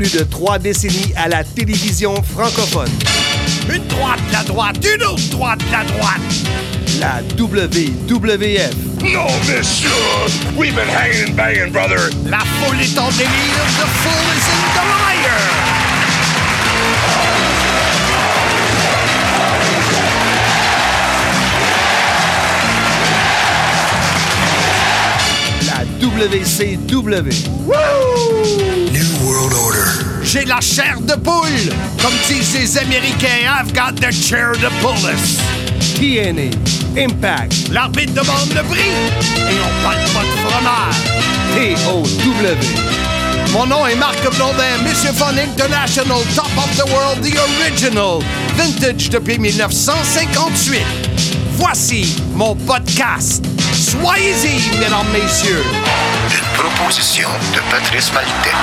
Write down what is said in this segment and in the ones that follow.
plus de trois décennies à la télévision francophone. Une droite, la droite, une autre droite, la droite. La WWF. No, monsieur! We've been hanging and banging, brother. La foule est en délire, the fool is in the liar. La WCW. Order. J'ai la chair de poule. Comme disent les Américains, I've got the chair to pull us. TNA. Impact. L'arbitre demande le prix et on parle pas de fromage. TOW. Mon nom est Marc Blondin, Monsieur Fun International, Top of the World, The Original, Vintage depuis 1958. Voici mon podcast. Soyez-y, mesdames, messieurs. Une proposition de Patrice Maltais.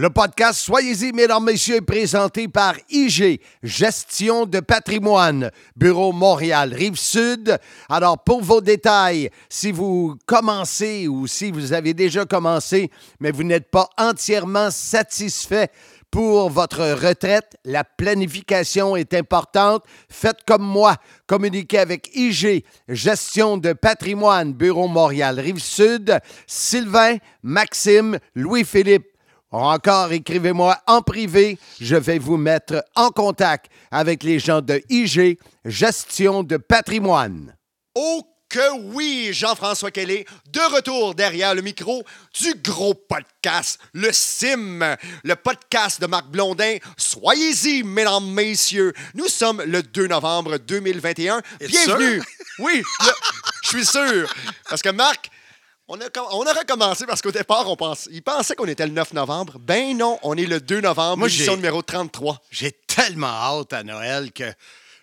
Le podcast Soyez-y, mesdames, messieurs, est présenté par IG, Gestion de patrimoine, Bureau Montréal, Rive-Sud. Alors, pour vos détails, si vous commencez ou si vous avez déjà commencé, mais vous n'êtes pas entièrement satisfait pour votre retraite, la planification est importante. Faites comme moi. Communiquez avec IG, Gestion de patrimoine, Bureau Montréal, Rive-Sud, Sylvain, Maxime, Louis-Philippe. Encore, écrivez-moi en privé. Je vais vous mettre en contact avec les gens de IG, Gestion de patrimoine. Oh que oui, Jean-François Kelly, de retour derrière le micro du gros podcast, le CIM, le podcast de Marc Blondin. Soyez-y, mesdames, messieurs. Nous sommes le 2 novembre 2021. Bienvenue. Oui, je suis sûr. Parce que Marc, on, a, on aurait commencé parce qu'au départ, on pense, il pensait qu'on était le 9 novembre. Ben non, on est le 2 novembre, Moi, édition j'ai- numéro 33. J'ai tellement hâte à Noël que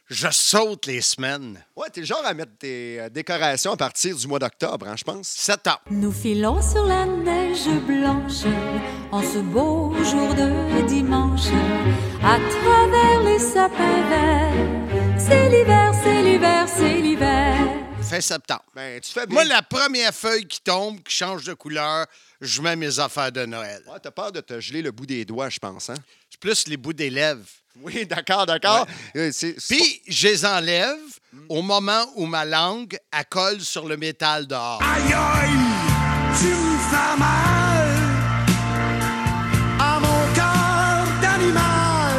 je saute les semaines. Ouais, t'es le genre à mettre tes euh, décorations à partir du mois d'octobre, hein, je pense. 7 ans. Nous filons sur la neige blanche en ce beau jour de dimanche à travers les sapins verts. C'est l'hiver, c'est l'hiver, c'est l'hiver. Fin septembre. Ben, tu fais bien. Moi, la première feuille qui tombe, qui change de couleur, je mets mes affaires de Noël. Ouais, t'as peur de te geler le bout des doigts, je pense, hein? C'est plus les bouts des lèvres. Oui, d'accord, d'accord. Euh, Puis, je les enlève au moment où ma langue colle sur le métal dehors. Aïe aïe, tu me fais mal à mon cœur d'animal.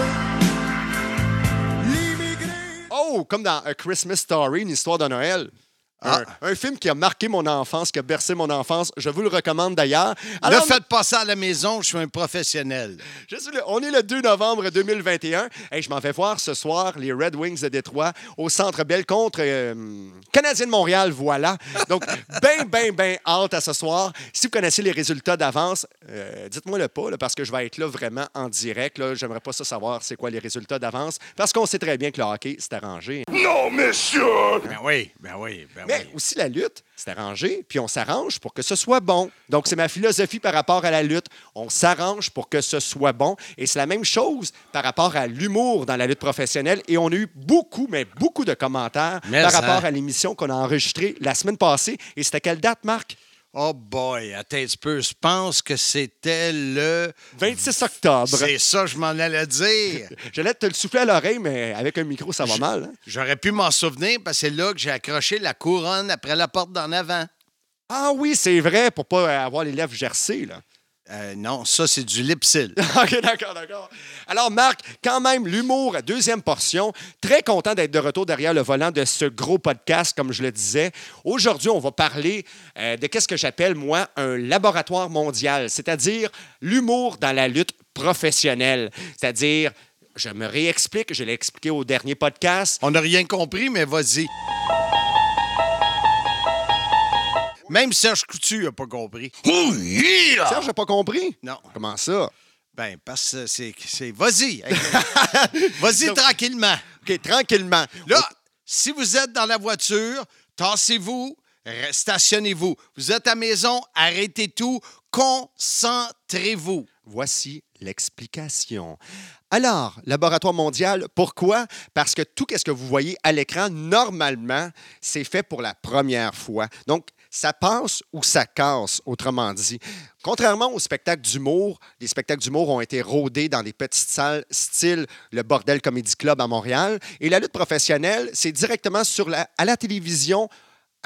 L'immigré. Oh, comme dans A Christmas Story, une histoire de Noël. Un, un film qui a marqué mon enfance, qui a bercé mon enfance. Je vous le recommande d'ailleurs. Ne faites pas ça à la maison, je suis un professionnel. je suis le- on est le 2 novembre 2021. Hey, je m'en vais voir ce soir les Red Wings de Détroit au Centre Bell contre euh, Canadien de Montréal. Voilà. Donc, ben, ben, ben hâte à ce soir. Si vous connaissez les résultats d'avance, euh, dites-moi le pas, là, parce que je vais être là vraiment en direct. J'aimerais pas ça savoir c'est quoi les résultats d'avance, parce qu'on sait très bien que le hockey, c'est arrangé. Non, monsieur. Ben oui, ben oui, ben Mais oui. aussi la lutte, c'est arrangé, puis on s'arrange pour que ce soit bon. Donc, c'est ma philosophie par rapport à la lutte. On s'arrange pour que ce soit bon. Et c'est la même chose par rapport à l'humour dans la lutte professionnelle. Et on a eu beaucoup, mais beaucoup de commentaires Mais par ça. rapport à l'émission qu'on a enregistrée la semaine passée. Et c'était quelle date, Marc? Oh boy, attends un petit peu. Je pense que c'était le... 26 octobre. C'est ça, je m'en allais dire. J'allais te le souffler à l'oreille, mais avec un micro, ça va mal. hein? J'aurais pu m'en souvenir parce que c'est là que j'ai accroché la couronne après la porte d'en avant. Ah oui, c'est vrai, pour pas avoir les lèvres gercées, là. Euh, non, ça, c'est du lipsil. OK, d'accord, d'accord. Alors, Marc, quand même, l'humour, deuxième portion. Très content d'être de retour derrière le volant de ce gros podcast, comme je le disais. Aujourd'hui, on va parler euh, de qu'est-ce que j'appelle, moi, un laboratoire mondial, c'est-à-dire l'humour dans la lutte professionnelle. C'est-à-dire, je me réexplique, je l'ai expliqué au dernier podcast. On n'a rien compris, mais vas-y. Même Serge Coutu n'a pas compris. Oh yeah! Serge, j'ai pas compris? Non. Comment ça? Ben, parce que c'est. c'est- Vas-y. Vas-y tranquillement. OK, tranquillement. Là, si vous êtes dans la voiture, tassez-vous, stationnez-vous. Vous êtes à la maison, arrêtez tout, concentrez-vous. Voici l'explication. Alors, laboratoire mondial, pourquoi? Parce que tout ce que vous voyez à l'écran, normalement, c'est fait pour la première fois. Donc, ça passe ou ça casse, autrement dit. Contrairement aux spectacles d'humour, les spectacles d'humour ont été rodés dans des petites salles style le Bordel Comedy Club à Montréal. Et la lutte professionnelle, c'est directement sur la, à la télévision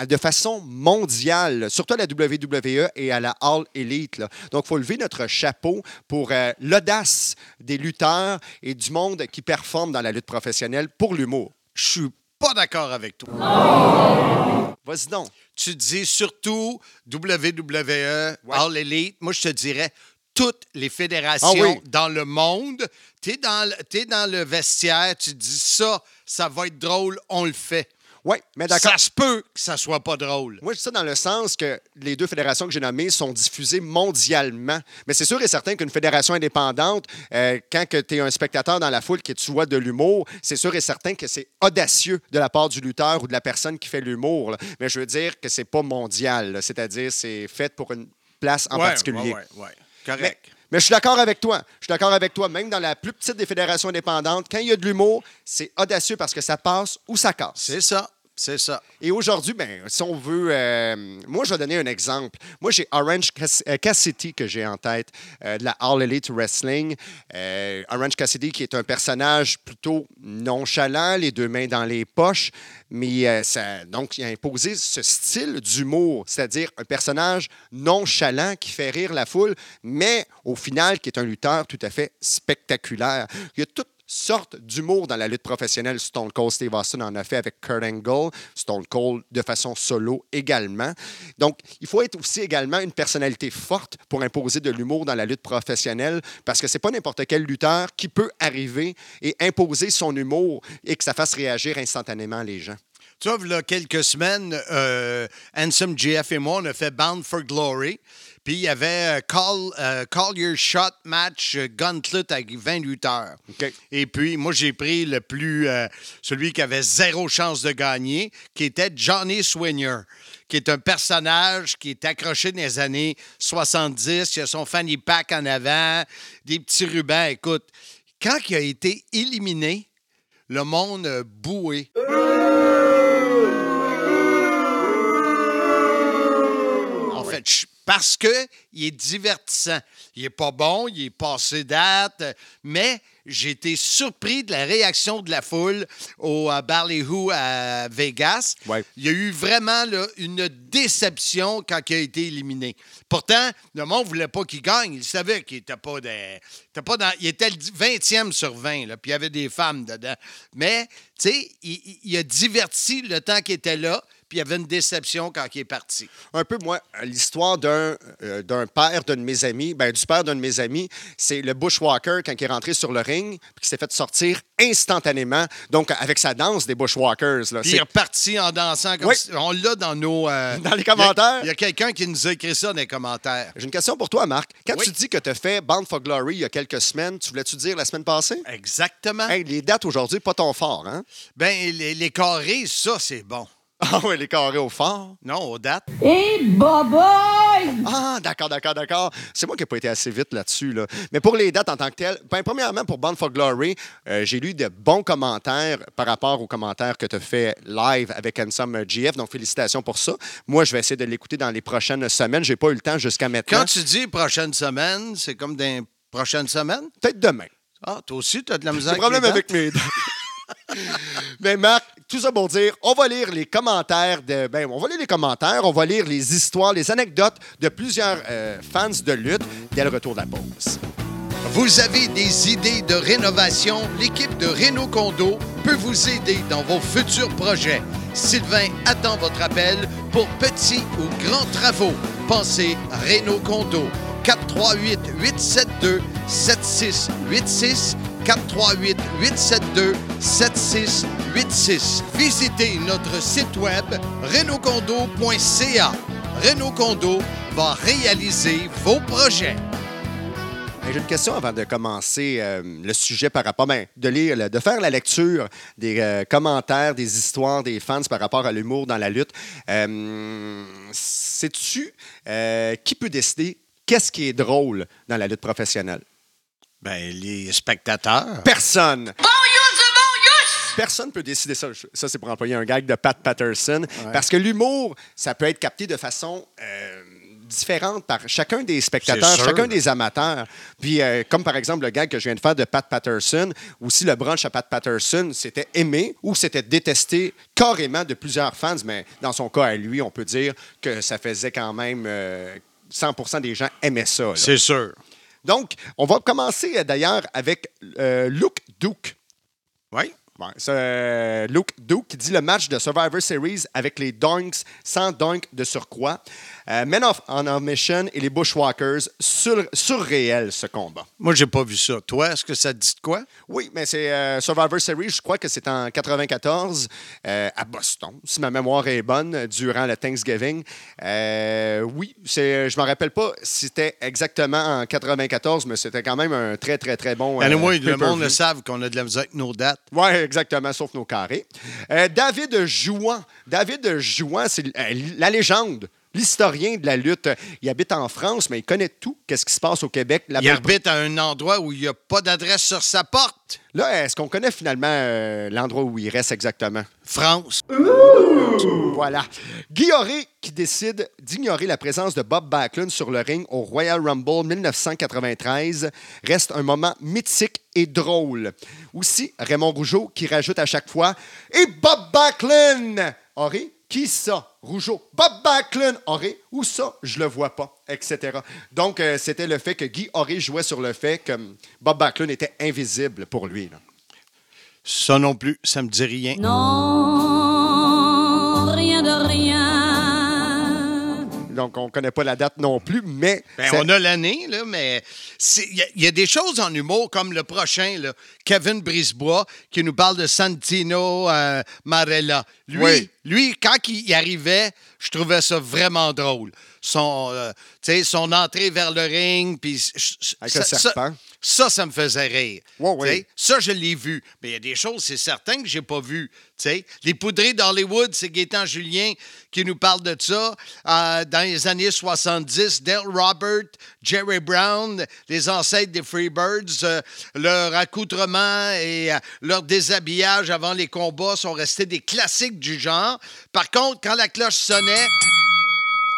de façon mondiale, surtout à la WWE et à la All Elite. Donc, il faut lever notre chapeau pour euh, l'audace des lutteurs et du monde qui performe dans la lutte professionnelle pour l'humour. Je suis pas d'accord avec toi. Vas-y donc. Tu dis surtout WWE, All Elite. Moi, je te dirais toutes les fédérations Ah oui. dans le monde. Tu es, dans le vestiaire, tu dis ça, ça va être drôle, on le fait. Oui, mais d'accord. Ça se peut que ça soit pas drôle. Moi, je dis ça dans le sens que les deux fédérations que j'ai nommées sont diffusées mondialement. Mais c'est sûr et certain qu'une fédération indépendante, euh, quand tu es un spectateur dans la foule qui tu vois de l'humour, c'est sûr et certain que c'est audacieux de la part du lutteur ou de la personne qui fait l'humour. Mais je veux dire que c'est pas mondial. C'est-à-dire, c'est fait pour une place en Ouais, particulier. ouais, ouais, ouais. Correct. Mais, mais je suis d'accord avec toi. Je suis d'accord avec toi. Même dans la plus petite des fédérations indépendantes, quand il y a de l'humour, c'est audacieux parce que ça passe ou ça casse. C'est ça. C'est ça. Et aujourd'hui, ben, si on veut. euh, moi, je vais donner un exemple. Moi, j'ai Orange euh, Cassidy que j'ai en tête euh, de la All Elite Wrestling. Orange Cassidy, qui est un personnage plutôt nonchalant, les deux mains dans les poches. Mais ça, donc, il a imposé ce style d'humour, c'est-à-dire un personnage nonchalant qui fait rire la foule, mais au final, qui est un lutteur tout à fait spectaculaire. Il y a toutes sortes d'humour dans la lutte professionnelle. Stone Cold Steve Austin en a fait avec Kurt Angle, Stone Cold de façon solo également. Donc, il faut être aussi également une personnalité forte pour imposer de l'humour dans la lutte professionnelle parce que c'est pas n'importe quel lutteur qui peut arriver et imposer son humour et que ça fasse réagir instantanément les gens. Tu vois, il y a quelques semaines, euh, Handsome GF et moi, on a fait Bound for Glory. Puis il y avait euh, Call, euh, Call Your Shot match Gauntlet avec 28 heures. Et puis, moi, j'ai pris le plus. euh, celui qui avait zéro chance de gagner, qui était Johnny Swinner, qui est un personnage qui est accroché dans les années 70. Il a son fanny pack en avant, des petits rubans. Écoute, quand il a été éliminé, le monde a boué. En fait, je- parce que il est divertissant. Il est pas bon, il est passé date, mais j'ai été surpris de la réaction de la foule au euh, Ballyhoo à Vegas. Ouais. Il y a eu vraiment là, une déception quand il a été éliminé. Pourtant, le monde ne voulait pas qu'il gagne. Il savait qu'il était pas, des- était pas dans. Il était le 20e sur 20, là, puis il y avait des femmes dedans. Mais, tu sais, il a diverti le temps qu'il était là, puis il y avait une déception quand il est parti. un peu, moi, l'histoire d'un euh, d'un père d'un de mes amis, ben, du père d'un de mes amis, c'est le Bushwalker quand il est rentré sur le ring, puis qui s'est fait sortir instantanément, donc avec sa danse des Bushwalkers. Là. Puis il est reparti en dansant comme Oui. si- On l'a dans nos. euh, Dans les commentaires. Il y a, quelqu'un qui nous a écrit ça dans les commentaires. J'ai une question pour toi, Marc. Quand Oui. tu dis que tu as fait Bound for Glory il y a quelques semaines, tu voulais-tu dire la semaine passée? Exactement. Hey, les dates aujourd'hui, pas ton fort, hein? Ben, les, les carrés, ça, c'est bon. Ah oui, les carrés au fort. Non, aux dates. Et boboy! Ah, d'accord, d'accord, d'accord. C'est moi qui n'ai pas été assez vite là-dessus. Là. Mais pour les dates en tant que telles, ben, premièrement, pour Bound for Glory, euh, j'ai lu de bons commentaires par rapport aux commentaires que tu as fait live avec Handsome GF. Donc, félicitations pour ça. Moi, je vais essayer de l'écouter dans les prochaines semaines. J'ai pas eu le temps jusqu'à maintenant. Quand tu dis prochaine semaine, c'est comme dans les prochaines semaines? Peut-être demain. Ah, toi aussi, tu as de la misère J'ai problème avec dates? mes dents. Mais Marc, tout ça pour dire, on va lire les commentaires de. Ben, on va lire les commentaires, on va lire les histoires, les anecdotes de plusieurs euh, fans de lutte dès le retour de la pause. Vous avez des idées de rénovation? L'équipe de Renault Condo peut vous aider dans vos futurs projets. Sylvain attend votre appel pour petits ou grands travaux. Pensez Renault Condo. 438 872 7686 438 872 7686. Visitez notre site web renaultcondo.ca. Renault Condo va réaliser vos projets. J'ai une question avant de commencer euh, le sujet par rapport, ben, de lire, de faire la lecture des euh, commentaires, des histoires des fans par rapport à l'humour dans la lutte. Euh, Sais-tu qui peut décider qu'est-ce qui est drôle dans la lutte professionnelle? Ben, les spectateurs. Personne. Bon! Personne ne peut décider ça. Ça, c'est pour employer un gag de Pat Patterson. Parce que l'humour, ça peut être capté de façon euh, différente par chacun des spectateurs, chacun des amateurs. Puis, euh, comme par exemple le gag que je viens de faire de Pat Patterson, aussi le brunch à Pat Patterson, c'était aimé ou c'était détesté carrément de plusieurs fans. Mais dans son cas, à lui, on peut dire que ça faisait quand même. euh, 100% des gens aimaient ça. C'est sûr. Donc, on va commencer euh, d'ailleurs avec euh, Luke Duke. Oui. Ouais, euh, Luke Duke qui dit le match de Survivor Series avec les Donks sans Dunk de surcroît. Euh, Men of on a Mission et les Bushwalkers, sur, surréel ce combat. Moi, j'ai pas vu ça. Toi, est-ce que ça te dit de quoi? Oui, mais c'est euh, Survivor Series, je crois que c'est en 94 euh, à Boston, si ma mémoire est bonne, durant le Thanksgiving. Oui, c'est, je me rappelle pas si c'était exactement en 94, mais c'était quand même un très, très, très bon. Et euh, moi, le monde le savent qu'on a de la musique avec nos dates. Oui, exactement, sauf nos carrés. David Jouan. David Jouan, c'est la légende, l'historien de la lutte. Il habite en France, mais il connaît tout. Qu'est-ce qui se passe au Québec? La Il arbitre à un endroit où il n'y a pas d'adresse sur sa porte. Là, est-ce qu'on connaît finalement euh, l'endroit où il reste exactement? France. Voilà. Guy Auré qui décide d'ignorer la présence de Bob Backlund sur le ring au Royal Rumble 1993 reste un moment mythique et drôle. Aussi, Raymond Rougeau qui rajoute à chaque fois Et Bob Backlund! Auré, qui ça? Rougeau. Bob Backlund! Auré, où ça? Je le vois pas, etc. Donc, euh, c'était le fait que Guy Auré jouait sur le fait que hum, Bob Backlund était invisible pour lui. là. Ça non plus, ça me dit rien. Non, Donc, on connaît pas la date non plus, mais... Ben, on a l'année, là, mais il y, a- il y a des choses en humour comme le prochain, là, Kevin Brisebois, qui nous parle de Santino euh, Marella. Lui, Oui. lui, quand il y arrivait, je trouvais ça vraiment drôle. Son, euh, son entrée vers le ring, puis Avec ça, le serpent. ça, ça me faisait rire. Ouais, ouais. Ça, je l'ai vu. Mais il y a des choses, c'est certain que j'ai pas vues. Tu sais, Les poudrées d'Hollywood, c'est Gaétan Julien qui nous parle de ça. Euh, dans les années 70, Dale Robert, Jerry Brown, les ancêtres des Freebirds, euh, leur accoutrement et euh, leur déshabillage avant les combats sont restés des classiques du genre. Par contre, quand la cloche sonnait,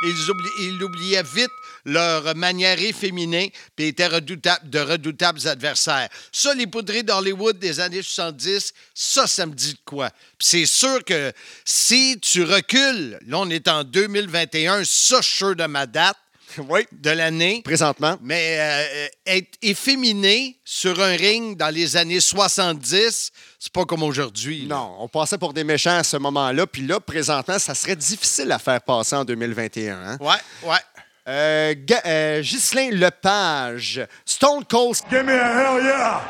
ils, oubli- ils oubliaient vite leur manière efféminée puis étaient redoutables, de redoutables adversaires. Ça, les poudrées d'Hollywood des années 70, ça, ça me dit de quoi. Puis c'est sûr que si tu recules, là, on est en 2021, ça, je suis sûr de ma date Oui, de l'année. présentement. Mais euh, être efféminé sur un ring dans les années 70, c'est pas comme aujourd'hui. là. Non, on passait pour des méchants à ce moment-là. Puis là, présentement, ça serait difficile à faire passer en 2021. hein. Ouais, ouais. Euh, euh, Ghislain Lepage, Stone Cold Give me a hell yeah!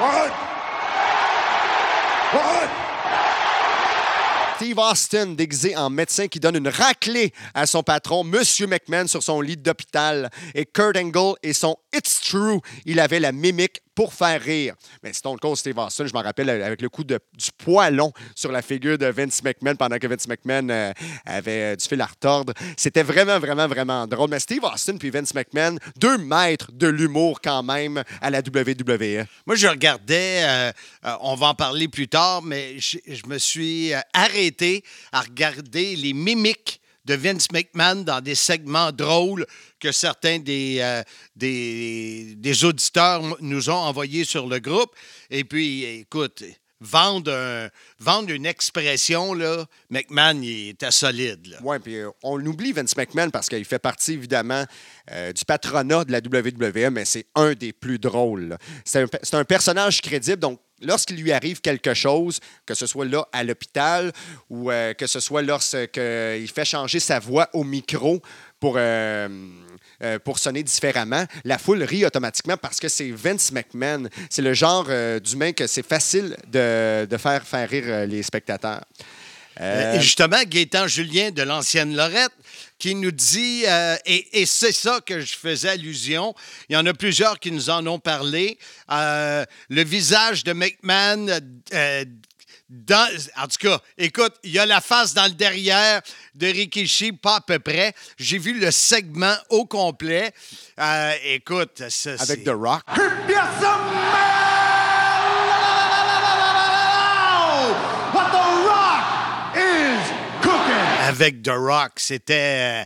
What? What? Steve Austin, déguisé en médecin qui donne une raclée à son patron, Monsieur McMahon, sur son lit d'hôpital. Et Kurt Angle et son It's True, il avait la mimique pour faire rire. Mais Stone Cold Steve Austin, je m'en rappelle avec le coup de, du poilon sur la figure de Vince McMahon pendant que Vince McMahon euh, avait euh, du fil à retordre. C'était vraiment, vraiment, vraiment drôle. Mais Steve Austin puis Vince McMahon, deux maîtres de l'humour quand même à la WWE. Moi, je regardais, euh, euh, on va en parler plus tard, mais je, me suis euh, arrêté à regarder les mimiques de Vince McMahon dans des segments drôles que certains des, euh, des, auditeurs nous ont envoyés sur le groupe. Et puis, écoute, vendre, un- vendre une expression, McMahon, il était solide. Oui, puis euh, on oublie Vince McMahon parce qu'il fait partie, évidemment, euh, du patronat de la WWE, mais c'est un des plus drôles. c'est un personnage crédible, donc lorsqu'il lui arrive quelque chose, que ce soit là à l'hôpital ou euh, que ce soit lorsqu'il fait changer sa voix au micro pour, euh, pour sonner différemment, la foule rit automatiquement parce que c'est Vince McMahon. C'est le genre euh, d'humain que c'est facile de, faire, faire rire euh, les spectateurs. Et justement, Gaétan Julien de l'ancienne Lorette qui nous dit, et, c'est ça que je faisais allusion, il y en a plusieurs qui nous en ont parlé, le visage de McMahon, euh, dans, en tout cas, écoute, il y a la face dans le derrière de Rikishi, pas à peu près. J'ai vu le segment au complet. Euh, écoute, ça, avec c'est- The Rock. Avec The Rock. C'était euh,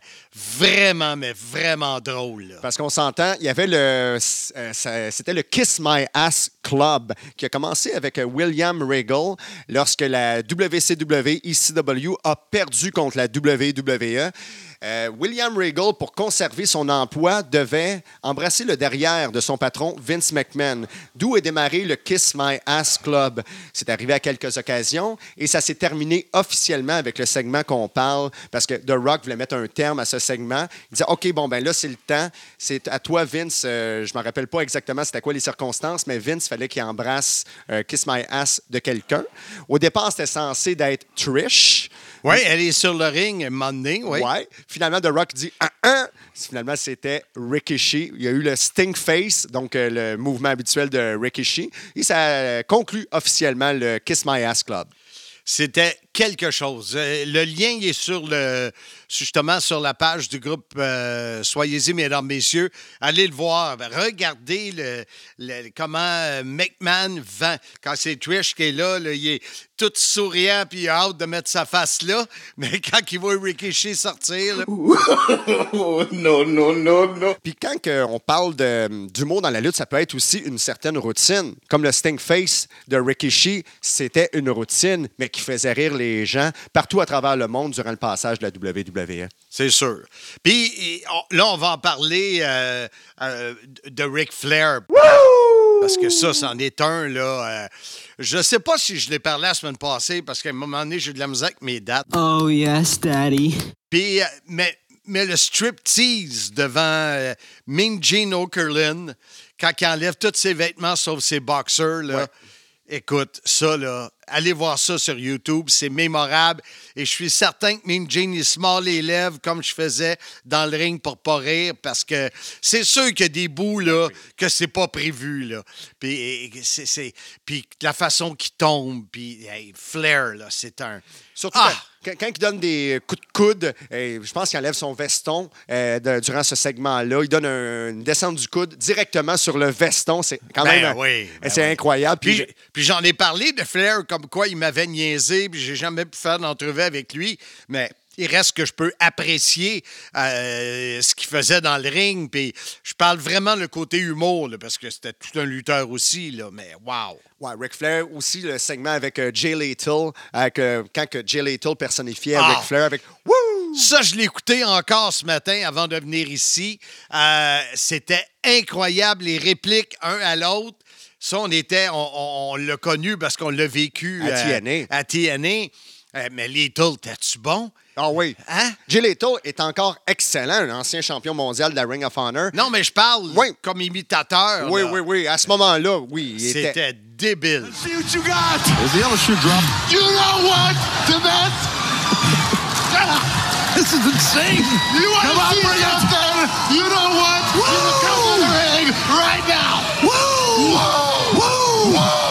vraiment, mais vraiment drôle. Parce qu'on s'entend, il y avait le. euh, C'était le Kiss My Ass Club qui a commencé avec euh, William Regal lorsque la WCW ECW a perdu contre la WWE. Euh, William Regal, pour conserver son emploi, devait embrasser le derrière de son patron Vince McMahon, d'où est démarré le Kiss My Ass Club. C'est arrivé à quelques occasions et ça s'est terminé officiellement avec le segment qu'on parle parce que The Rock voulait mettre un terme à ce segment. Il disait OK, bon, ben là, c'est le temps. C'est à toi, Vince. Euh, je ne me rappelle pas exactement c'était quoi les circonstances, mais Vince, fallait qu'il embrasse euh, Kiss My Ass de quelqu'un. Au départ, c'était censé d'être Trish. Oui, elle est sur le ring, un moment donné, oui. Ouais. Finalement, The Rock dit ah, ah. Finalement, c'était Rikishi. Il y a eu le Sting Face, donc euh, le mouvement habituel de Rikishi. Et ça euh, conclut officiellement le Kiss My Ass Club. C'était quelque chose. Euh, Le lien il est sur le justement sur la page du groupe euh, Soyez-y, mesdames, messieurs. Allez le voir. Regardez le, le- comment euh, McMahon vend. Quand c'est Trish qui est là, là, il est tout souriant puis il a hâte de mettre sa face là. Mais quand il voit Rikishi sortir, là, Puis quand on parle de- d'humour dans la lutte, ça peut être aussi une certaine routine. Comme le Sting Face de Rikishi, c'était une routine, mais qui faisait rire les gens partout à travers le monde durant le passage de la. WWE. C'est sûr. Puis là, on va en parler euh, euh, de Ric Flair. Parce que ça, c'en est un, là. euh, je ne sais pas si je l'ai parlé la semaine passée, parce qu'à un moment donné, j'ai de la musique avec mes dates. Oh, yes, Daddy. Puis, euh, mais, mais le strip-tease devant euh, Mean Gene Okerlund, quand il enlève tous ses vêtements sauf ses boxers, là. Écoute, ça, là, allez voir ça sur YouTube, c'est mémorable. Et je suis certain que il se mord les lèvres comme je faisais dans le ring pour pas rire, parce que c'est sûr qu'il y a des bouts, là, que c'est pas prévu, là. Puis, c'est- puis la façon qu'il tombe, puis hey, Flair, là, c'est un... Surtout Ah! Quand, quand il donne des coups de coude, euh, je pense qu'il enlève son veston euh, de- durant ce segment-là. Il donne un- une descente du coude directement sur le veston. C'est quand Ben même oui, ben c'est oui. incroyable. Puis j'en ai parlé de Flair comme quoi il m'avait niaisé, puis j'ai jamais pu faire d'entrevue avec lui, mais il reste que je peux apprécier euh, ce qu'il faisait dans le ring, puis je parle vraiment le côté humour, là, parce que c'était tout un lutteur aussi, là, mais wow! Ouais, Ric Flair aussi, le segment avec euh, Jay Little, avec, euh, quand que Jay Little personnifiait Ah! Ric Flair avec Wouh! Ça, je l'ai écouté encore ce matin avant de venir ici. C'était incroyable, les répliques un à l'autre. Ça, on était, on, on- on l'a connu parce qu'on l'a vécu À TNA. à TNA. Euh, mais Little, t'es-tu bon? Ah oui. Hein? Little est encore excellent, un ancien champion mondial de la Ring of Honor. Non, mais je parle Oui. comme imitateur. Oui, là. oui, oui. À ce moment-là, oui. il était- C'était débile. See what you got. Is the other shoe drop? You know what? The best. this is insane. You want to see something? You know what? Woo! Come to the ring right now. Woo! Woo! Woo! Woo!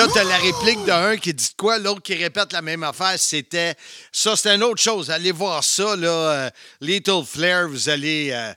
Là, t'as la réplique d'un qui dit quoi, l'autre qui répète la même affaire. C'était. Ça, c'est une autre chose. Allez voir ça, là. euh, Little Flair, vous allez. euh,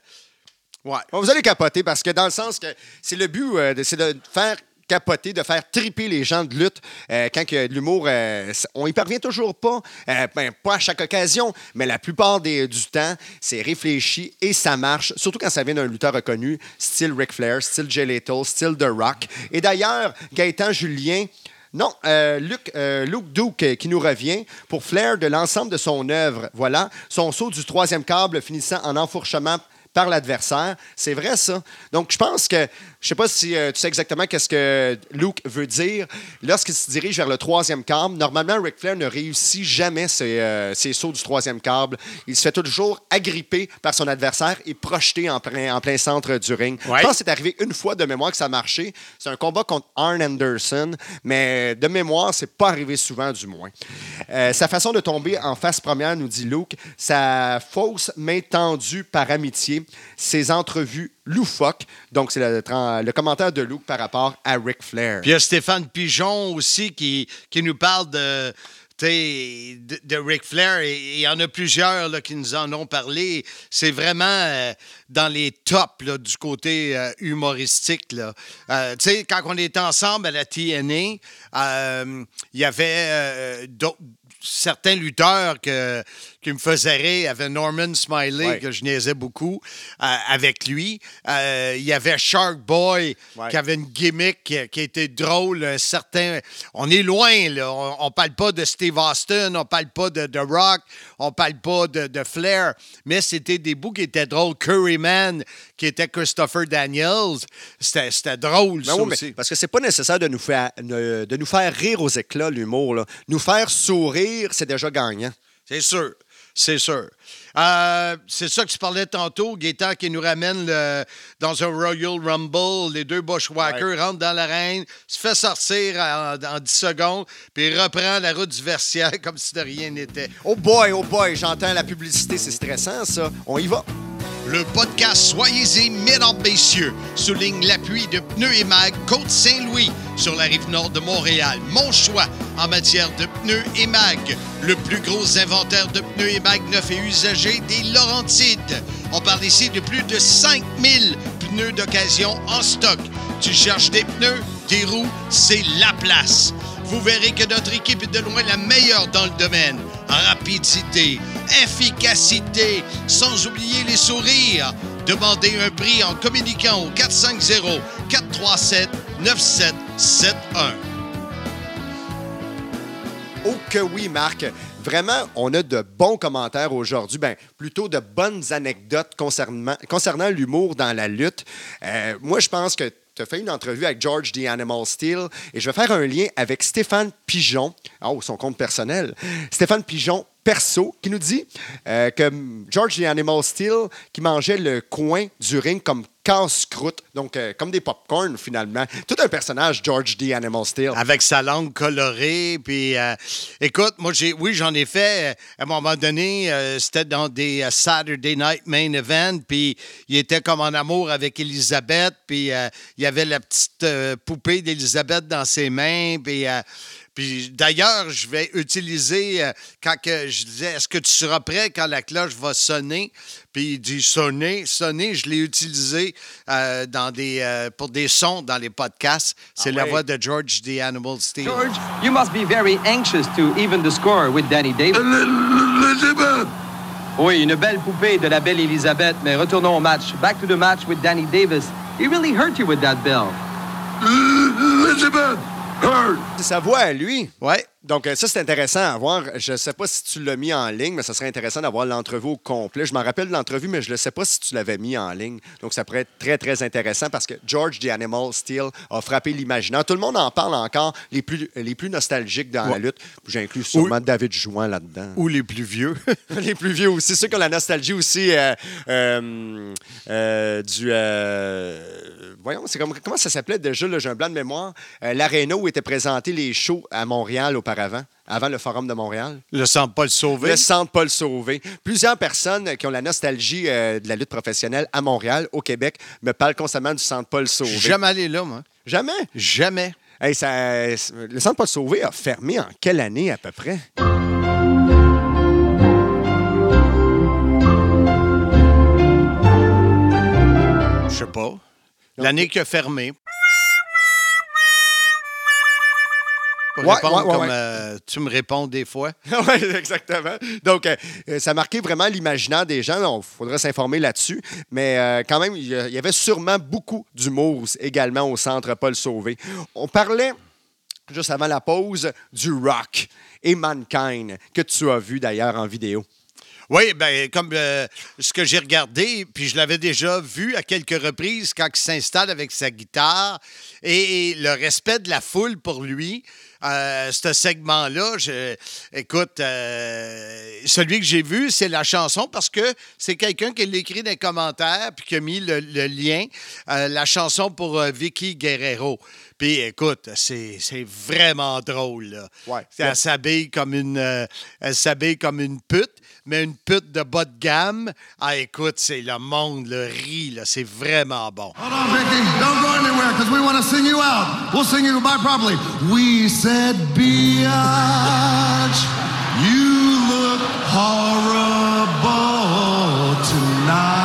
Ouais. Vous allez capoter parce que dans le sens que c'est le but, euh, c'est de faire capoter, de faire triper les gens de lutte euh, quand que l'humour, euh, on y parvient toujours pas, euh, ben, pas à chaque occasion, mais la plupart des- du temps, c'est réfléchi et ça marche, surtout quand ça vient d'un lutteur reconnu, style Ric Flair, style Jay Lethal, style The Rock. Et d'ailleurs, Gaëtan Julien, non, euh, Luc, euh, Luke Duke qui nous revient pour Flair de l'ensemble de son œuvre. Voilà, son saut du troisième câble finissant en enfourchement par l'adversaire. C'est vrai, ça. Donc, je pense que, je sais pas si euh, tu sais exactement qu'est-ce que Luke veut dire. Lorsqu'il se dirige vers le troisième câble, normalement, Ric Flair ne réussit jamais ses, euh, ses sauts du troisième câble. Il se fait toujours agripper par son adversaire et projeté en plein, en plein centre du ring. Ouais. Je pense que c'est arrivé une fois de mémoire que ça a marché. C'est un combat contre Arn Anderson, mais de mémoire, c'est pas arrivé souvent, du moins. Euh, sa façon de tomber en face première, nous dit Luke, sa fausse main tendue par amitié, ses entrevues loufoques. Donc, c'est le, commentaire de Luke par rapport à Ric Flair. Puis il y a Stéphane Pigeon aussi qui, qui nous parle de, de, Ric Flair, et il y en a plusieurs là, qui nous en ont parlé. C'est vraiment euh, dans les tops là, du côté euh, humoristique. là. Euh, quand on était ensemble à la TNA, euh, il y avait d'autres- certains lutteurs que, qui me faisaient rire. Il y avait Norman Smiley, Ouais. que je niaisais beaucoup euh, avec lui. Euh, il y avait Shark Boy, Ouais. qui avait une gimmick qui, qui était drôle. Un certain... On est loin, là. On, on parle pas de Steve Austin, on parle pas de The Rock, on parle pas de, de Flair, mais c'était des bouts qui étaient drôles. Curryman, qui était Christopher Daniels, c'était drôle, Ben ça oui, mais aussi. parce que c'est pas nécessaire de nous faire de nous faire rire aux éclats l'humour. Nous faire sourire, c'est déjà gagnant. C'est sûr. C'est sûr. Euh, c'est ça que tu parlais tantôt, Gaétan, qui nous ramène le- dans un Royal Rumble. Les deux Bushwhackers rentrent dans l'arène, se fait sortir en, en 10 secondes, puis reprend la route du Versière comme si de rien n'était. Oh boy, oh boy, j'entends la publicité, c'est stressant ça. On y va. Le podcast Soyez-y, mesdames, messieurs, souligne l'appui de Pneus et Mag Côte-Saint-Louis sur la rive nord de Montréal. Mon choix en matière de pneus et mag. Le plus gros inventaire de pneus et mag neufs et usagés des Laurentides. On parle ici de plus de 5000 pneus d'occasion en stock. Tu cherches des pneus, des roues, c'est la place. Vous verrez que notre équipe est de loin la meilleure dans le domaine. Rapidité, efficacité, sans oublier les sourires. Demandez un prix en communiquant au 450-437-9771. Oh que oui, Marc. Vraiment, on a de bons commentaires aujourd'hui. Ben, plutôt de bonnes anecdotes concernant, l'humour dans la lutte. Euh, moi, je pense que tu as fait une entrevue avec George the Animal Steel et je vais faire un lien avec Stéphane Pigeon. Oh, son compte personnel. Stéphane Pigeon, perso, qui nous dit euh, que George the Animal Steel, qui mangeait le coin du ring comme casse-croûte, donc euh, comme des popcorn finalement. Tout un personnage, George the Animal Steel. Avec sa langue colorée. Puis, euh, écoute, moi, j'ai, oui, j'en ai fait. À un moment donné, c'était dans des Saturday Night Main Event. Puis, il était comme en amour avec Elisabeth. Puis, il y avait la petite poupée d'Elisabeth dans ses mains. Puis, puis d'ailleurs, je vais utiliser, euh, quand que je disais, est-ce que tu seras prêt quand la cloche va sonner? Puis il dit sonner, sonner, je l'ai utilisé euh, dans des, euh, pour des sons dans les podcasts. C'est la voix de George the Animal Steel. George, you must be very anxious to even the score with Danny Davis. Oui, une belle poupée de la belle Elisabeth, mais retournons au match. Back to the match with Danny Davis. He really hurt you with that bell. C'est sa voix à lui. Ouais. Donc, euh, ça, c'est intéressant à voir. Je ne sais pas si tu l'as mis en ligne, mais ça serait intéressant d'avoir l'entrevue au complet. Je m'en rappelle de l'entrevue, mais je ne sais pas si tu l'avais mis en ligne. Donc, ça pourrait être très, très intéressant parce que George the Animal Steel a frappé l'imaginaire. Tout le monde en parle encore, les plus, les plus nostalgiques dans la lutte. J'inclus sûrement David Jouan là-dedans. Ou les plus vieux. les plus vieux aussi, ceux qui ont la nostalgie aussi euh, euh, euh, du. Voyons, c'est comme, comment ça s'appelait déjà, j'ai un blanc de mémoire? Euh, L'aréna où étaient présentés les shows à Montréal auparavant, avant le Forum de Montréal. Le sang Paul Sauvé. Le centre Paul Sauvé. Plusieurs personnes qui ont la nostalgie euh, de la lutte professionnelle à Montréal, au Québec, me parlent constamment du centre Paul Sauvé. jamais allé là, moi. Jamais? Jamais. Hey, ça- le centre Paul Sauvé a fermé en quelle année à peu près? Je sais pas. L'année qui a fermé. Pour Ouais, répondre ouais, ouais, comme euh, tu me réponds des fois. oui, exactement. Donc, euh, euh, ça a marqué vraiment l'imaginaire des gens. Il faudra s'informer là-dessus. Mais euh, quand même, il y a- il y avait sûrement beaucoup d'humour également au centre Paul Sauvé. On parlait, juste avant la pause, du rock et Mankind, que tu as vu d'ailleurs en vidéo. Oui, ben comme euh, ce que j'ai regardé, puis je l'avais déjà vu à quelques reprises quand il s'installe avec sa guitare et, et le respect de la foule pour lui. Euh, ce segment-là, je- écoute, euh, celui que j'ai vu, c'est la chanson parce que c'est quelqu'un qui l'a écrit dans les commentaires puis qui a mis le, le lien, euh, la chanson pour euh, Vicky Guerrero. Puis écoute, c'est c'est vraiment drôle. Là. Ouais. Elle s'habille comme une, euh, elle s'habille comme une pute, mais une pute de bas de gamme. Ah, écoute, c'est le monde, le rit, là, c'est vraiment bon. Hold on, Vicky. Don't go anywhere because we want to sing you out. We'll sing you properly. We said, Biatch, you look horrible tonight.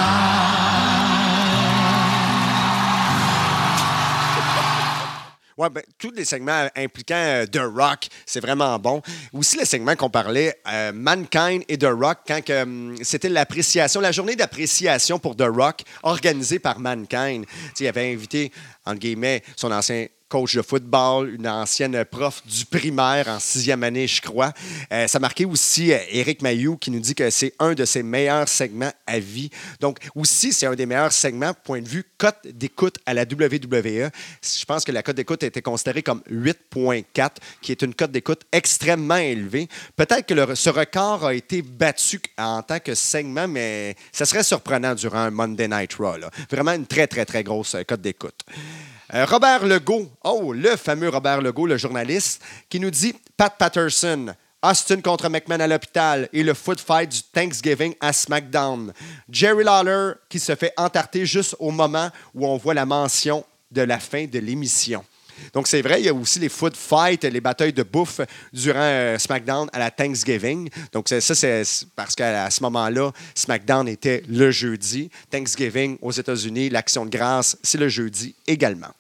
Ouais, ben, tous les segments impliquant euh, The Rock, c'est vraiment bon. Aussi, le segment qu'on parlait, euh, Mankind et The Rock, quand hum, c'était l'appréciation, la journée d'appréciation pour The Rock, organisée par Mankind. Tu sais, il avait invité, entre guillemets, son ancien coach de football, une ancienne prof du primaire en sixième année, je crois. Euh, ça marquait aussi euh, Éric Mayou qui nous dit que c'est un de ses meilleurs segments à vie. Donc, aussi, c'est un des meilleurs segments, point de vue cote d'écoute à la WWE. Je pense que la cote d'écoute a été considérée comme 8,4, qui est une cote d'écoute extrêmement élevée. Peut-être que ce record a été battu en tant que segment, mais ça serait surprenant durant un Monday Night Raw. Vraiment une très, très, très grosse euh, cote d'écoute. Euh, Robert Legault, oh, le fameux Robert Legault, le journaliste, qui nous dit Pat Patterson, Austin contre McMahon à l'hôpital et le foot fight du Thanksgiving à SmackDown. Jerry Lawler qui se fait entarter juste au moment où on voit la mention de la fin de l'émission. Donc, c'est vrai, il y a aussi les foot fights, les batailles de bouffe durant euh, SmackDown à la Thanksgiving. Donc, ça, c'est parce qu'à ce moment-là, SmackDown était le jeudi. Thanksgiving aux États-Unis, l'action de grâce, c'est le jeudi également.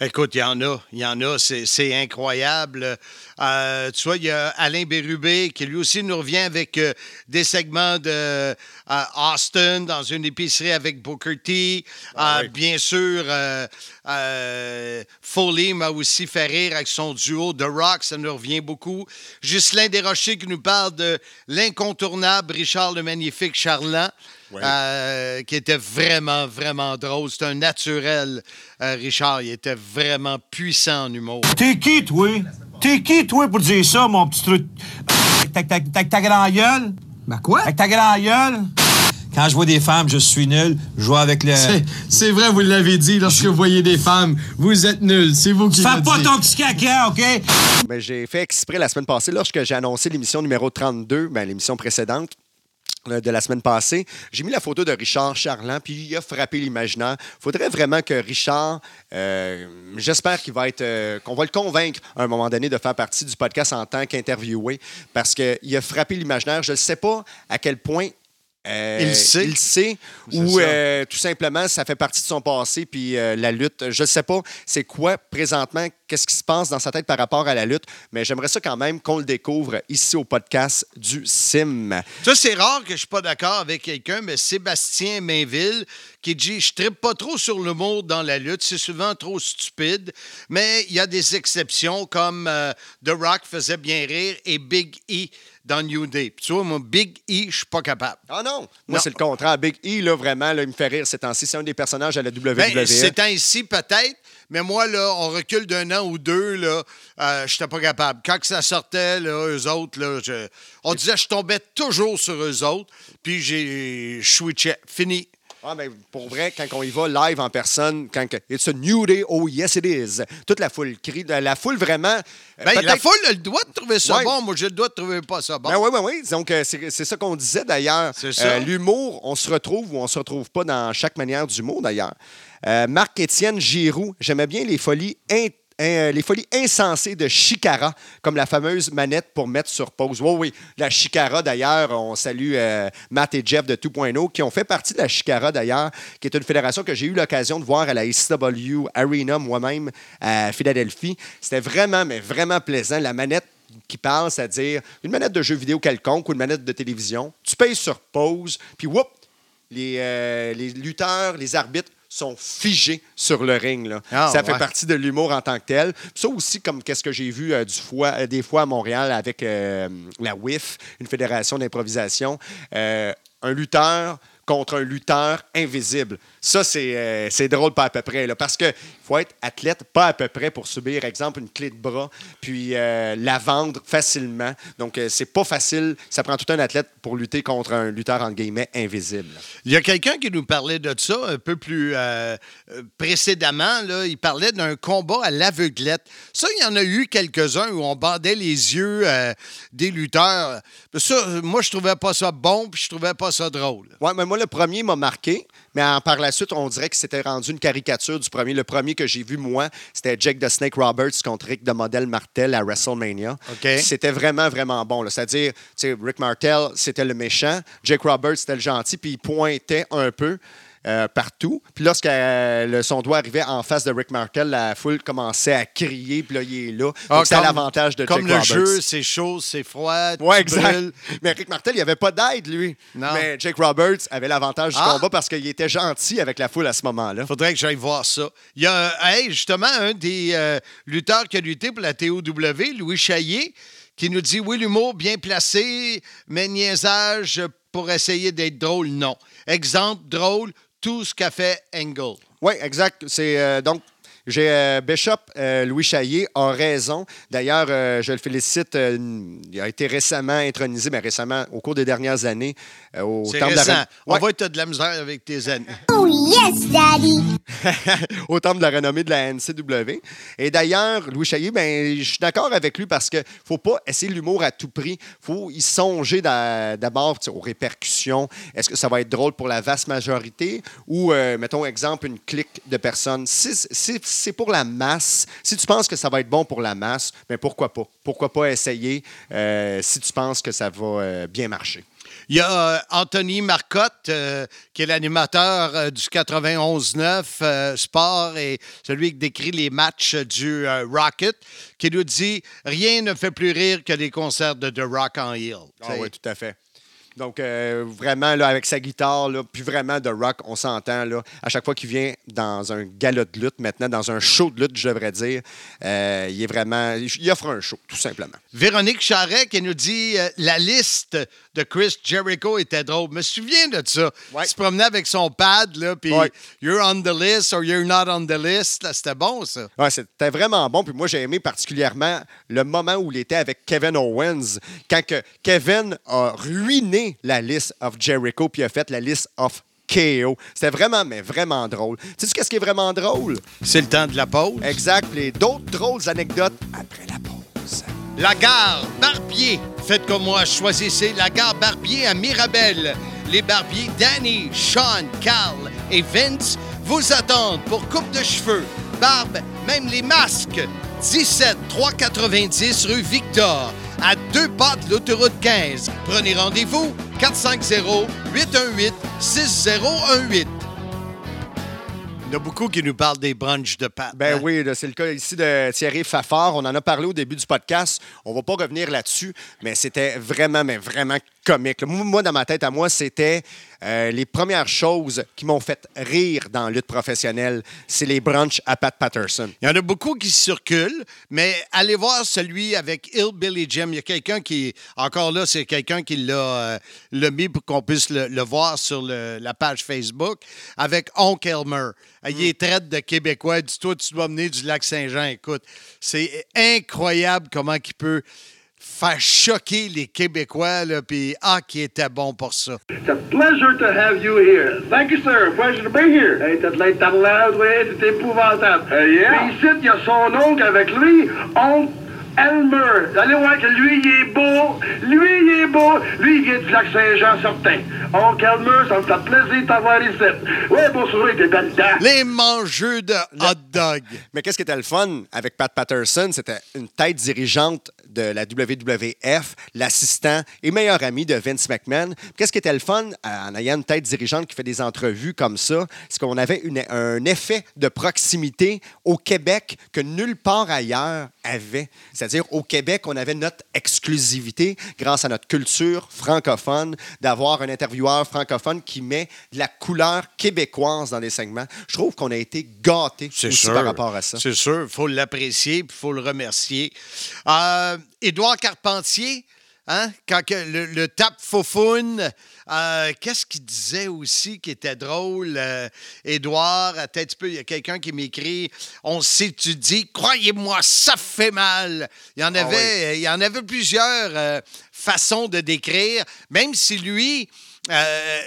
Écoute, il y en a, il y en a, c'est incroyable. Euh, tu vois, il y a Alain Bérubé qui lui aussi nous revient avec euh, des segments de euh, Austin dans une épicerie avec Booker T. Euh, Bien sûr, Foley m'a aussi fait rire avec son duo The Rock, ça nous revient beaucoup. Ghislain Desrochers qui nous parle de l'incontournable Richard le Magnifique Charland. Euh, qui était vraiment, vraiment drôle. C'est un naturel, euh, Richard. Il était vraiment puissant en humour. T'es qui, toi? T'es qui, toi, pour dire ça, mon petit truc? Avec ta, grand gueule? Ben quoi? Avec ta grand gueule? Quand je vois des femmes, je suis nul. Je vois avec le. C'est- vrai, vous l'avez dit, lorsque vous voyez des femmes, vous êtes nuls. C'est vous qui Fais pas ton petit caca, OK? Ben, j'ai fait exprès la semaine passée, lorsque j'ai annoncé l'émission numéro 32, ben, l'émission précédente de la semaine passée, j'ai mis la photo de Richard Charland, puis il a frappé l'imaginaire. Il faudrait vraiment que Richard, euh, j'espère qu'il va être, euh, qu'on va le convaincre à un moment donné de faire partie du podcast en tant qu'interviewé, parce qu'il a frappé l'imaginaire. Je ne sais pas à quel point euh, Il sait. Il sait. Ou euh, tout simplement, ça fait partie de son passé, puis euh, la lutte. Je ne sais pas c'est quoi présentement, qu'est-ce qui se passe dans sa tête par rapport à la lutte, mais j'aimerais ça quand même qu'on le découvre ici au podcast du Sim. Ça, c'est rare que je suis pas d'accord avec quelqu'un, mais Sébastien Mainville qui dit Je trippe pas trop sur l'humour dans la lutte, c'est souvent trop stupide, mais il y a des exceptions comme euh, The Rock faisait bien rire et Big E dans New Day. Puis tu vois, moi, Big E, je suis pas capable. Ah non! Moi, c'est le contraire. Big E, là, vraiment, là, il me fait rire ces temps-ci. C'est un des personnages à la WWE. Ben, ces temps-ci, peut-être, mais moi, là, on recule d'un an ou deux, là, euh, je n'étais pas capable. Quand que ça sortait, là, eux autres, là, je- on disait je tombais toujours sur eux autres, puis j'ai je switchais. Fini. Ah, ben, pour vrai, quand on y va live en personne, quand It's a new day, oh yes it is. Toute la foule crie. La, foule vraiment. euh, Ben, la foule a le droit de trouver ça Ouais. bon. Moi, j'ai le droit de trouver pas ça bon. Ben oui, oui, oui. Donc, euh, c'est ça qu'on disait d'ailleurs. Euh, L'humour, on se retrouve ou on se retrouve pas dans chaque manière d'humour d'ailleurs. Euh, Marc-Étienne Giroux, j'aimais bien les folies in- les folies insensées de Chicara, comme la fameuse manette pour mettre sur pause. Oui, oui, la Chicara d'ailleurs, on salue euh, Matt et Jeff de 2.0 qui ont fait partie de la Chicara d'ailleurs, qui est une fédération que j'ai eu l'occasion de voir à la ECW Arena moi-même à Philadelphie. C'était vraiment, mais vraiment plaisant. La manette qui parle, c'est-à-dire une manette de jeu vidéo quelconque ou une manette de télévision. Tu payes sur pause, puis whoop, les, euh, les lutteurs, les arbitres sont figés sur le ring. là. Ah, ça fait ouais. partie de l'humour en tant que tel. Puis Ça aussi, comme qu'est-ce que j'ai vu euh, du fois, euh, des fois à Montréal avec euh, la WIF, une fédération d'improvisation, un lutteur contre un lutteur invisible. Ça, c'est euh, c'est drôle pas à peu près. Là, parce qu'il faut être athlète pas à peu près pour subir, exemple, une clé de bras, puis euh, la vendre facilement. Donc, euh, c'est pas facile. Ça prend tout un athlète pour lutter contre un lutteur, en guillemets, invisible. Il y a quelqu'un qui nous parlait de ça un peu plus précédemment. Là, il parlait d'un combat à l'aveuglette. Ça, il y en a eu quelques-uns où on bandait les yeux des lutteurs. Ça, moi, je trouvais pas ça bon, puis je trouvais pas ça drôle. Ouais, mais moi, le premier m'a marqué, mais en- par la suite, on dirait que c'était rendu une caricature du premier. Le premier que j'ai vu, moi, c'était Jake the Snake Roberts contre Rick de Model Martel à WrestleMania. C'était vraiment, vraiment bon. C'est-à-dire, Rick Martel, c'était le méchant. Jake Roberts, c'était le gentil, puis il pointait un peu. Euh, partout. Puis lorsque euh, le- son doigt arrivait en face de Rick Martel, la foule commençait à crier, puis là, il est là. Ah, c'est à l'avantage de Comme Jake le Roberts. jeu, c'est chaud, c'est froid. Oui, exact. brûles. Mais Rick Martel, il n'y avait pas d'aide, lui. Non. Mais Jake Roberts avait l'avantage du Ah. combat parce qu'il était gentil avec la foule à ce moment-là. Faudrait que j'aille voir ça. Il y a, hey, justement, un des euh, lutteurs qui a lutté pour la TOW, Louis Chaillé, qui nous dit Oui, l'humour bien placé, mais niaisage pour essayer d'être drôle, non. Exemple, drôle, tout ce qu'a fait Engel. Oui, exact. C'est euh, donc. J'ai euh, Bishop euh, Louis Chaillé a raison. D'ailleurs, euh, je le félicite. euh, il a été récemment intronisé, mais récemment, au cours des dernières années, euh, au C'est temple de la On Ouais. va être de la misère avec tes amis. Oh yes, Daddy! au temple de la renommée de la NCW. Et d'ailleurs, Louis Chaillé, ben, je suis d'accord avec lui parce que faut pas essayer l'humour à tout prix. faut y songer d'a- d'abord aux répercussions. Est-ce que ça va être drôle pour la vaste majorité? Ou, euh, mettons, exemple, une clique de personnes? Si, si c'est pour la masse, si tu penses que ça va être bon pour la masse, ben pourquoi pas? Pourquoi pas essayer euh, si tu penses que ça va euh, bien marcher? Il y a euh, Anthony Marcotte, euh, qui est l'animateur euh, du 91-9 euh, Sport et celui qui décrit les matchs du Rocket, qui nous dit Rien ne fait plus rire que les concerts de The Rock en Hill. Ah oui, tout à fait. Donc, euh, vraiment, là, avec sa guitare, là, puis vraiment, de rock, on s'entend, là, à chaque fois qu'il vient dans un galop de lutte, maintenant, dans un show de lutte, je devrais dire, euh, il est vraiment... Il offre un show, tout simplement. Véronique Charret qui nous dit euh, la liste de Chris Jericho était drôle. Je me souviens de ça. Ouais. Il se promenait avec son pad, là, puis Ouais. You're on the list or you're not on the list. là, C'était bon, ça. Ouais, c'était vraiment bon. Puis moi, j'ai aimé particulièrement le moment où il était avec Kevin Owens, quand que Kevin a ruiné la liste of Jericho, puis a fait la liste of KO. C'était vraiment, mais vraiment drôle. Tu sais qu'est-ce qui est vraiment drôle? C'est le temps de la pause. Exact. Les d'autres drôles anecdotes après la pause. La gare Barbier. Faites comme moi, choisissez la gare Barbier à Mirabel. Les barbiers Danny, Sean, Carl et Vince vous attendent pour coupe de cheveux, barbe, même les masques. 17 390 rue Victor, à deux pas de l'autoroute 15. Prenez rendez-vous 450 818 6018. Il y en a beaucoup qui nous parlent des brunchs de pâtes. Ben hein? oui, c'est le cas ici de Thierry Fafard. On en a parlé au début du podcast. On va pas revenir là-dessus, mais c'était vraiment, mais vraiment comique. Moi, dans ma tête à moi, c'était euh, les premières choses qui m'ont fait rire dans la lutte professionnelle. C'est les brunchs à Pat Patterson. Il y en a beaucoup qui circulent, mais allez voir celui avec Hillbilly Jim. Il y a quelqu'un qui, encore là, c'est quelqu'un qui l'a euh, mis pour qu'on puisse le, le voir sur le- la page Facebook avec Oncle Elmer. Il est traite de Québécois. Dis-toi, tu dois venir du lac Saint-Jean. Écoute, c'est incroyable comment il peut faire choquer les Québécois, là, puis ah, qui était bon pour ça. It's a pleasure to have you here. Thank you, sir. Pleasure to be here. Hey, t'as de l'interlace, oui, c'est épouvantable. yeah. Puis ici, il y a son oncle avec lui, oncle Elmer. Vous allez voir que lui, il est beau. Lui, il est beau. Lui, il vient du lac Saint-Jean, certain. Oncle Elmer, ça me fait plaisir de t'avoir ici. Oui, bon sourire, t'es belle dent. Les mangeux de hot dog. Mais qu'est-ce qui était le fun avec Pat Patterson? C'était une tête dirigeante de la WWF, l'assistant et meilleur ami de Vince McMahon. Qu'est-ce qui était le fun en ayant une tête dirigeante qui fait des entrevues comme ça? C'est qu'on avait une- un effet de proximité au Québec que nulle part ailleurs avait. C'est-à-dire, au Québec, on avait notre exclusivité grâce à notre culture francophone d'avoir un intervieweur francophone qui met de la couleur québécoise dans les segments. Je trouve qu'on a été gâtés C'est aussi sûr. par rapport à ça. C'est sûr. Il faut l'apprécier puis il faut le remercier. Euh, Édouard Carpentier, hein, quand que le, le tape faufoune, euh, qu'est-ce qu'il disait aussi qui était drôle? Euh, Édouard, attends un petit peu, il y a quelqu'un qui m'écrit On s'étudie, croyez-moi, ça fait mal. Il y en Ah avait, il y en avait plusieurs euh, façons de décrire, même si lui. euh,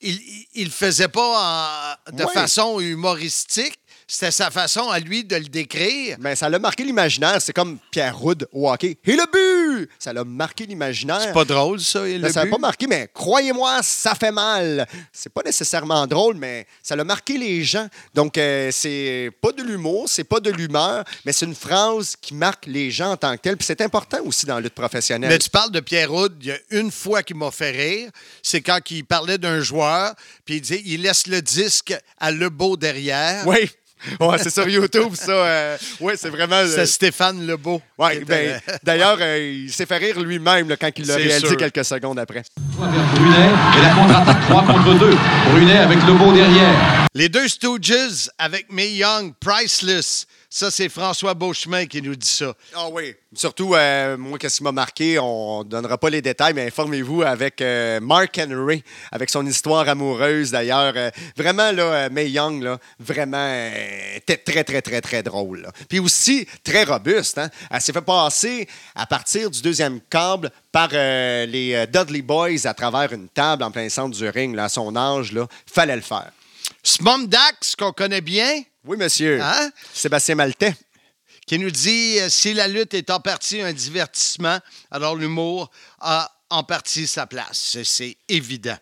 il, le faisait pas en- de façon humoristique. C'était sa façon à lui de le décrire. Mais ça l'a marqué l'imaginaire. C'est comme Pierre Roud au hockey. Et le but! ça a marqué l'imaginaire. C'est pas drôle, ça, le Ben, ça n'a but? pas marqué, mais croyez-moi, ça fait mal. C'est pas nécessairement drôle, mais ça a marqué les gens. Donc, euh, c'est pas de l'humour, c'est pas de l'humeur, mais c'est une phrase qui marque les gens en tant que tel. Puis c'est important aussi dans la lutte professionnelle. Mais tu parles de Pierre Houd, il y a une fois qui m'a fait rire, c'est quand il parlait d'un joueur, puis il dit il laisse le disque à Lebeau derrière. Oui. Ouais, c'est sur YouTube, ça. euh, oui, c'est vraiment. euh, C'est Stéphane Lebeau. ouais, ben, D'ailleurs, euh, il s'est fait rire lui-même quand il l'a réalisé sûr. quelques secondes après. Brunet et la contre-attaque 3 contre 2. Brunet avec le beau derrière. Les deux Stooges avec May Young, Priceless. Ça, c'est François Beauchemin qui nous dit ça. Ah oui. Surtout, euh, moi, qu'est-ce qui m'a marqué, on ne donnera pas les détails, mais informez-vous avec euh, Mark Henry, avec son histoire amoureuse d'ailleurs. Euh, vraiment, là, euh, Mae Young, là, vraiment, était très, très, très, très drôle. Puis aussi, très robuste. Hein? Elle s'est fait passer à partir du deuxième câble par les Dudley Boys à travers une table en plein centre du ring. Là, à son âge, là, fallait le faire. Smom Dax, qu'on connaît bien. Oui, monsieur. Hein? Sébastien Maltais. Qui nous dit euh, si la lutte est en partie un divertissement, alors l'humour a en partie sa place. C'est- évident.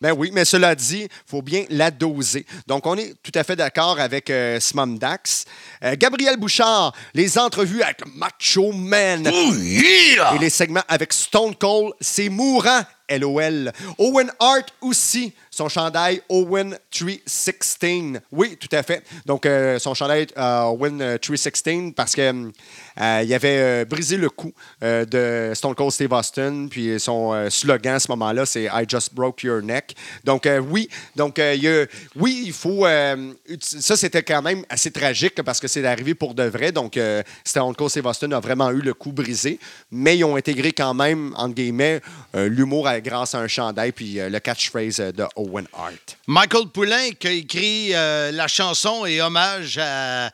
Ben oui, mais cela dit, il faut bien la doser. Donc, on est tout à fait d'accord avec euh, Smum Dax. Euh, Gabriel Bouchard, les entrevues avec Macho Man. Et les segments avec Stone Cold, c'est mourant, LOL. Owen Hart aussi, son chandail Owen 316. Oui, tout à fait. Donc, euh, son chandail euh, Owen euh, 316 parce qu'il il avait euh, brisé le cou euh, de Stone Cold Steve Austin. Puis son euh, slogan à ce moment-là, c'est I just broke your neck. Donc, euh, oui, donc, euh, y oui, il faut. euh, ça, c'était quand même assez tragique parce que c'est arrivé pour de vrai. Donc, euh, Stone Cold Steve Austin a vraiment eu le cou brisé. Mais ils ont intégré quand même, entre guillemets, euh, l'humour à- grâce à un chandail puis euh, le catchphrase euh, de Owen Hart. Michael Poulain qui a écrit euh, la chanson et hommage à,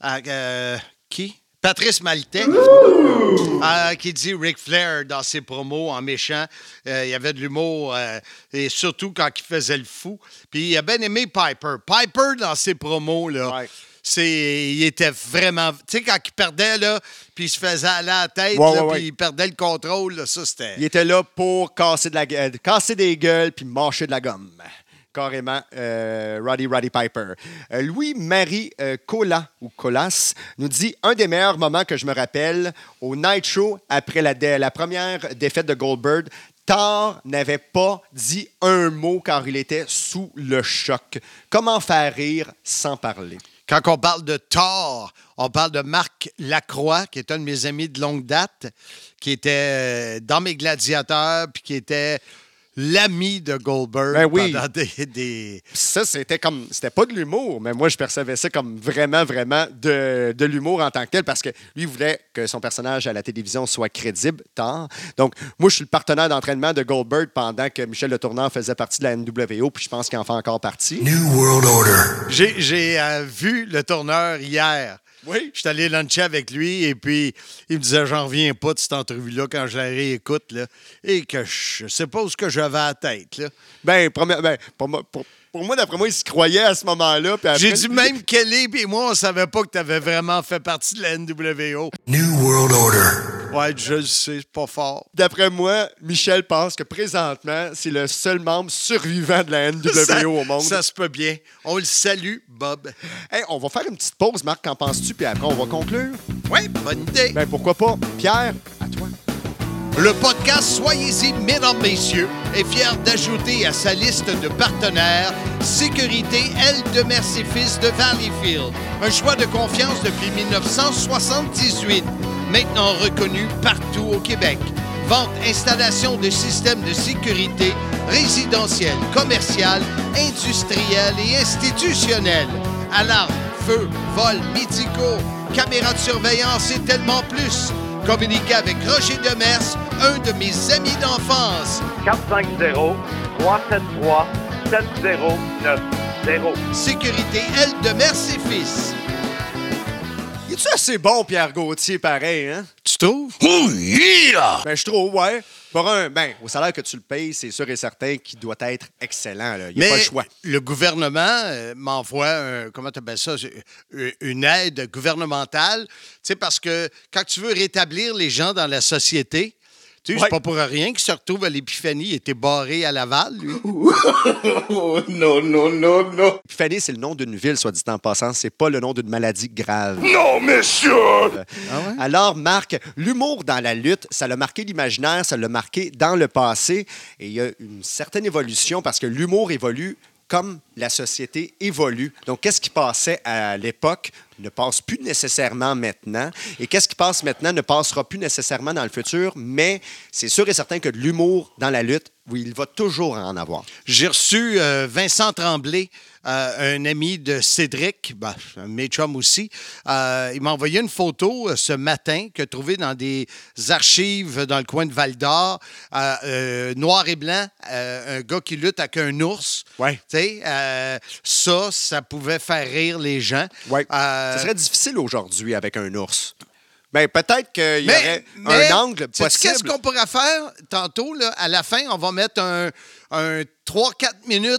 à, euh, qui? Patrice Maltais, euh, qui dit Ric Flair dans ses promos en méchant. Euh, il y avait de l'humour, euh, et surtout quand il faisait le fou. Puis il a bien aimé Piper. Piper, dans ses promos, là, c'est, il était vraiment... Tu sais, quand il perdait, là, puis il se faisait aller à la tête, Ouais, là, ouais, ouais. puis il perdait le contrôle, là, ça, c'était... Il était là pour casser, de la, gue- casser des gueules puis mâcher de la gomme. Carrément, euh, Roddy Roddy Piper. Euh, Louis-Marie euh, Colas, ou Colas, nous dit un des meilleurs moments que je me rappelle au Night Show après la, la première défaite de Goldberg. Thor n'avait pas dit un mot car il était sous le choc. Comment faire rire sans parler? Quand on parle de Thor, on parle de Marc Lacroix, qui est un de mes amis de longue date, qui était euh, dans mes gladiateurs, puis qui était l'ami de Goldberg Ben oui. pendant des, des- Ça, c'était comme. C'était pas de l'humour, mais moi, je percevais ça comme vraiment, vraiment de, de l'humour en tant que tel parce que lui voulait que son personnage à la télévision soit crédible, tant. Donc, moi, je suis le partenaire d'entraînement de Goldberg pendant que Michel Le Tourneur faisait partie de la NWO, puis je pense qu'il en fait encore partie. New World Order. J'ai, j'ai, euh, vu le tourneur hier. Oui. Je suis allé luncher avec lui et puis il me disait J'en reviens pas de cette entrevue-là quand je la réécoute. Là, et que je sais pas où ce que j'avais à la tête. Là. Ben, première- ben, pour, moi, pour- pour moi, d'après moi, il se croyait à ce moment-là. puis J'ai dit même Kelly et moi, on savait pas que tu avais vraiment fait partie de la NWO. New World Order. Ouais, je le sais, c'est pas fort. D'après moi, Michel pense que présentement, c'est le seul membre survivant de la NWO Ça- au monde. Ça se peut bien. On le salue, Bob. Hey, on va faire une petite pause, Marc, qu'en penses-tu? Puis après, on va conclure. Oui, bonne idée. Ben pourquoi pas? Pierre? Le podcast Soyez-y, mesdames, messieurs, est fier d'ajouter à sa liste de partenaires Sécurité L de Mercy-Fils de Valleyfield. Un choix de confiance depuis 1978, maintenant reconnu partout au Québec. Vente, installation de systèmes de sécurité résidentiels, commercial, industriel et institutionnel. Alarmes, feux, vols, médicaux, caméras de surveillance et tellement plus. Communiquez avec Roger Demers, un de mes amis d'enfance. 450-373-7090. Sécurité L de Mers et Fils. Es-tu assez bon, Pierre Gauthier, pareil, hein? Tu trouves? Oh, yeah! Ben, je trouve, ouais. Pour un, ben, au salaire que tu le payes, c'est sûr et certain qu'il doit être excellent. là. Il n'y a Mais pas le choix. le gouvernement euh, m'envoie, un- comment tu appelles ça, euh, une aide gouvernementale, tu sais, parce que quand tu veux rétablir les gens dans la société, tu sais, Ouais. c'est pas pour rien qu'il se retrouve à l'épiphanie, il était barré à Laval, lui. non, non, non, non. Fanny, c'est le nom d'une ville, soit dit en passant. C'est pas le nom d'une maladie grave. Non, monsieur! Alors, Marc, l'humour dans la lutte, ça l'a marqué l'imaginaire, ça l'a marqué dans le passé. Et il y a une certaine évolution parce que l'humour évolue comme la société évolue. Donc, qu'est-ce qui passait à l'époque ne passe plus nécessairement maintenant. Et qu'est-ce qui passe maintenant ne passera plus nécessairement dans le futur. Mais c'est sûr et certain que de l'humour dans la lutte, oui, il va toujours en avoir. J'ai reçu euh, Vincent Tremblay, euh, un ami de Cédric, ben, un de mes chums aussi. Euh, il m'a envoyé une photo ce matin qu'il a trouvée dans des archives dans le coin de Val d'Or, noir et blanc, un gars qui lutte avec un ours. Ouais. Euh, ça, ça pouvait faire rire les gens. Ouais. Euh, Ça serait difficile aujourd'hui avec un ours. Ben, peut-être qu'il y aurait mais, un angle possible. Qu'est-ce qu'on pourrait faire tantôt? Là, à la fin, on va mettre un, un 3-4 minutes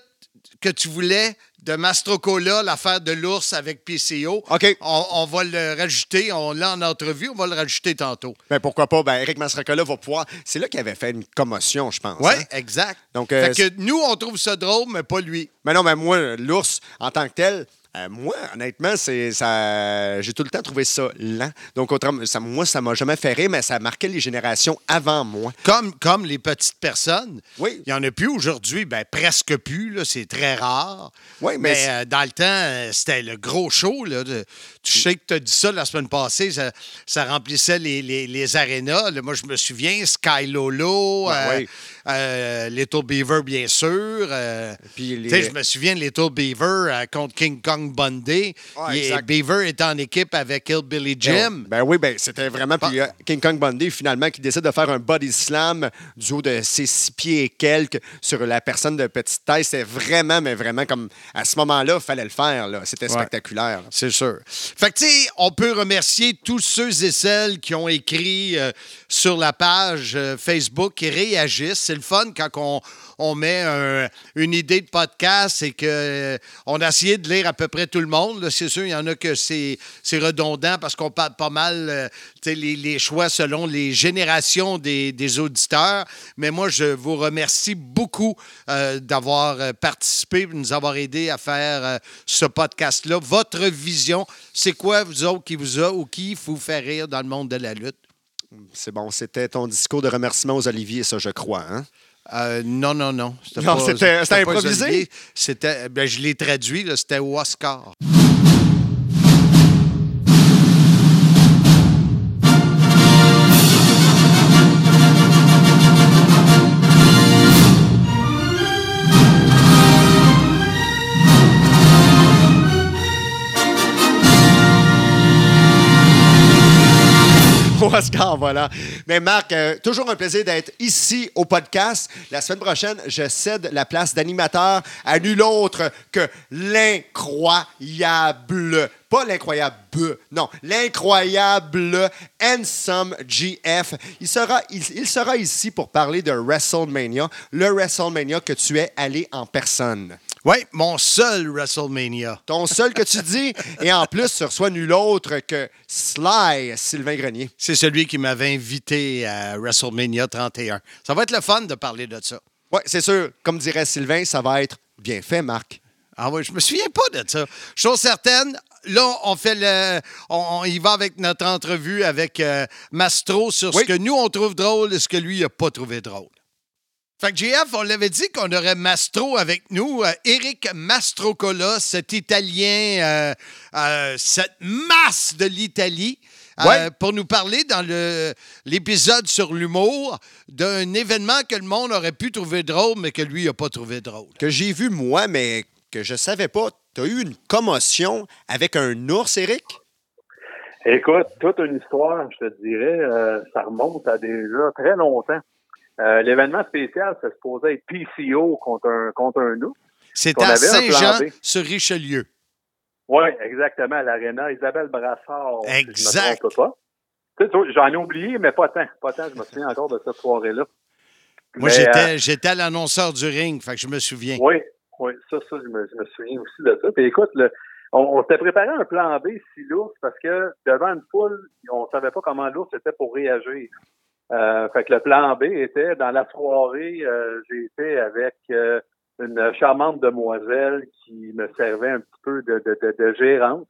que tu voulais de Mastrocola, l'affaire de l'ours avec PCO. OK. On, on va le rajouter. On l'a en entrevue. On va le rajouter tantôt. Ben, pourquoi pas? Ben, Eric Masracola va pouvoir. C'est là qu'il avait fait une commotion, je pense. Oui, hein? exact. Donc, euh, fait que nous, on trouve ça drôle, mais pas lui. Mais non, mais moi, l'ours, en tant que tel, euh, moi, honnêtement, c'est ça. J'ai tout le temps trouvé ça lent. Donc, autrement, ça, moi, ça m'a jamais fait rire, mais ça a marqué les générations avant moi. Comme, comme les petites personnes. Oui. Il n'y en a plus aujourd'hui, ben, presque plus. là, C'est très rare. Oui, mais mais euh, dans le temps, euh, c'était le gros show. Là, de- tu sais que tu as dit ça la semaine passée. Ça, ça remplissait les, les, les arénas. Là, moi, je me souviens, Sky Lolo, euh, oui. Euh, Little Beaver, bien sûr. euh, les- Je me souviens de Little Beaver euh, contre King Kong Bundy. Il- exact. Beaver est en équipe avec Hillbilly Jim. Ben oui, ben c'était vraiment. Puis euh, King Kong Bundy, finalement, qui décide de faire un body slam du haut de ses six pieds et quelques sur la personne de petite taille. C'était vraiment, mais vraiment comme à ce moment-là, il fallait le faire. là. C'était Ouais. spectaculaire. C'est sûr. Fait que, tu sais, on peut remercier tous ceux et celles qui ont écrit euh, sur la page Facebook, qui réagissent. C'est le fun quand on, met un- une idée de podcast et que euh, a essayé de lire à peu près tout le monde. C'est sûr, il y en a que c'est redondant parce qu'on parle pas mal euh, les, choix selon les générations des, des auditeurs. Mais moi, je vous remercie beaucoup euh, d'avoir euh, participé, de nous avoir aidé à faire euh, ce podcast-là. Votre vision, c'est quoi, vous autres, qui vous a ou qui vous fait rire dans le monde de la lutte? C'est bon, c'était ton discours de remerciement aux Oliviers, ça, je crois. Hein? Euh, non, non, non. Non, pas- c'était- improvisé? Olivier. C'était, ben, je l'ai traduit, c'était au Oscar. Oscar, voilà. Mais Marc, euh, toujours un plaisir d'être ici au podcast. La semaine prochaine, je cède la place d'animateur à nul autre que l'incroyable, pas l'incroyable, non, l'incroyable Handsome GF. Il sera, il, il sera ici pour parler de WrestleMania, le WrestleMania que tu es allé en personne. Oui, mon seul WrestleMania. Ton seul que tu dis, et en plus, tu reçois nul autre que Sly Sylvain Grenier. C'est celui qui m'avait invité à WrestleMania 31. Ça va être le fun de parler de ça. Oui, c'est sûr. Comme dirait Sylvain, ça va être bien fait, Marc. Ah oui, je me souviens pas de ça. Chose certaine, là, on fait le. On, on y va avec notre entrevue avec euh, Mastro sur Oui. ce que nous, on trouve drôle et ce que lui, il n'a pas trouvé drôle. Fait que JF, on l'avait dit qu'on aurait Mastro avec nous. Euh, Eric Mastrocola, cet Italien, euh, euh, cette masse de l'Italie. euh, Ouais. pour nous parler dans le- l'épisode sur l'humour d'un événement que le monde aurait pu trouver drôle, mais que lui n'a pas trouvé drôle. Que j'ai vu, moi, mais que je savais pas. Tu as eu une commotion avec un ours, Eric? Écoute, toute une histoire, je te dirais, euh, ça remonte à déjà très longtemps. Euh, L'événement spécial, ça se posait être PCO contre un, contre un ours. C'est à avait un plan Saint-Jean B. sur Richelieu. Oui, exactement, à l'aréna. Isabelle Brassard. si je me Exact. pas. J'en ai oublié, mais pas tant. Pas tant, je me souviens encore de cette soirée-là. Moi, j'étais, euh, l'annonceur du ring, fait que je me souviens. Oui, oui, ça, ça, je me, je me souviens aussi de ça. Puis écoute, le- on, on s'était préparé un plan B si l'ours parce que devant une foule, on savait pas comment l'ours était pour réagir. Euh, fait que le plan B était dans la soirée, euh, j'ai été avec euh, une charmante demoiselle qui me servait un petit peu de, de, de, de gérante.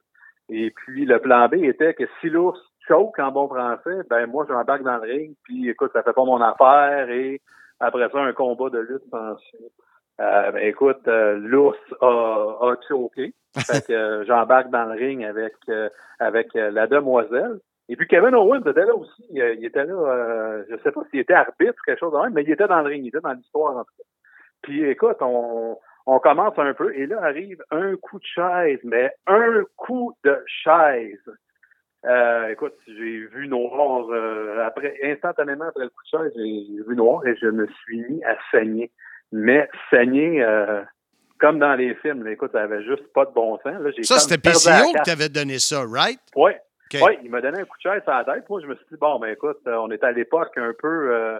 Et puis le plan B était que si l'ours choke en bon français, ben moi j'embarque dans le ring, puis écoute, ça fait pas mon affaire et après ça, un combat de lutte s'ensuit. Euh, ben, écoute, euh, l'ours a, a choqué. Fait que euh, j'embarque dans le ring avec euh, avec la demoiselle. Et puis Kevin Owens était là aussi. Il était là, euh, je sais pas s'il était arbitre ou quelque chose de même, mais il était dans le ring, il était dans l'histoire en tout cas. Puis écoute, on, on commence un peu et là arrive un coup de chaise, mais un coup de chaise. Euh, écoute, j'ai vu noir euh, après instantanément après le coup de chaise, j'ai vu noir et je me suis mis à saigner. Mais saigner euh, comme dans les films, là, écoute, ça avait juste pas de bon sens. Là, Ça, c'était PCO qui carte. t'avait donné ça, right? Oui. Oui, il m'a donné un coup de chaise à la tête. Moi, je me suis dit, bon, ben écoute, euh, on est à l'époque un peu euh,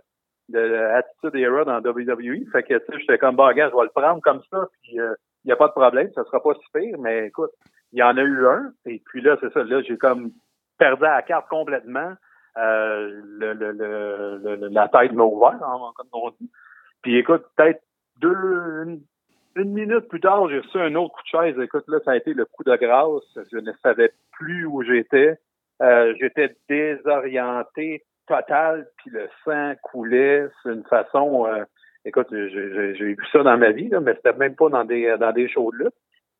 de l'Attitude Era dans WWE. Fait que, tu sais, j'étais comme, bon, gars, je vais le prendre comme ça, puis il n'y a pas de problème, ça sera pas si pire, mais écoute, il y en a eu un, et puis là, c'est ça, là, j'ai comme perdu la carte complètement. Euh, le, le, le- la tête m'a ouvert, hein, comme on dit. Puis écoute, peut-être deux, une, une minute plus tard, j'ai reçu un autre coup de chaise. Écoute, là, ça a été le coup de grâce. Je ne savais plus où j'étais. Euh, j'étais désorienté total, puis le sang coulait d'une façon. euh, écoute, j'ai- vu ça dans ma vie, là, mais c'était même pas dans des dans des shows de lutte.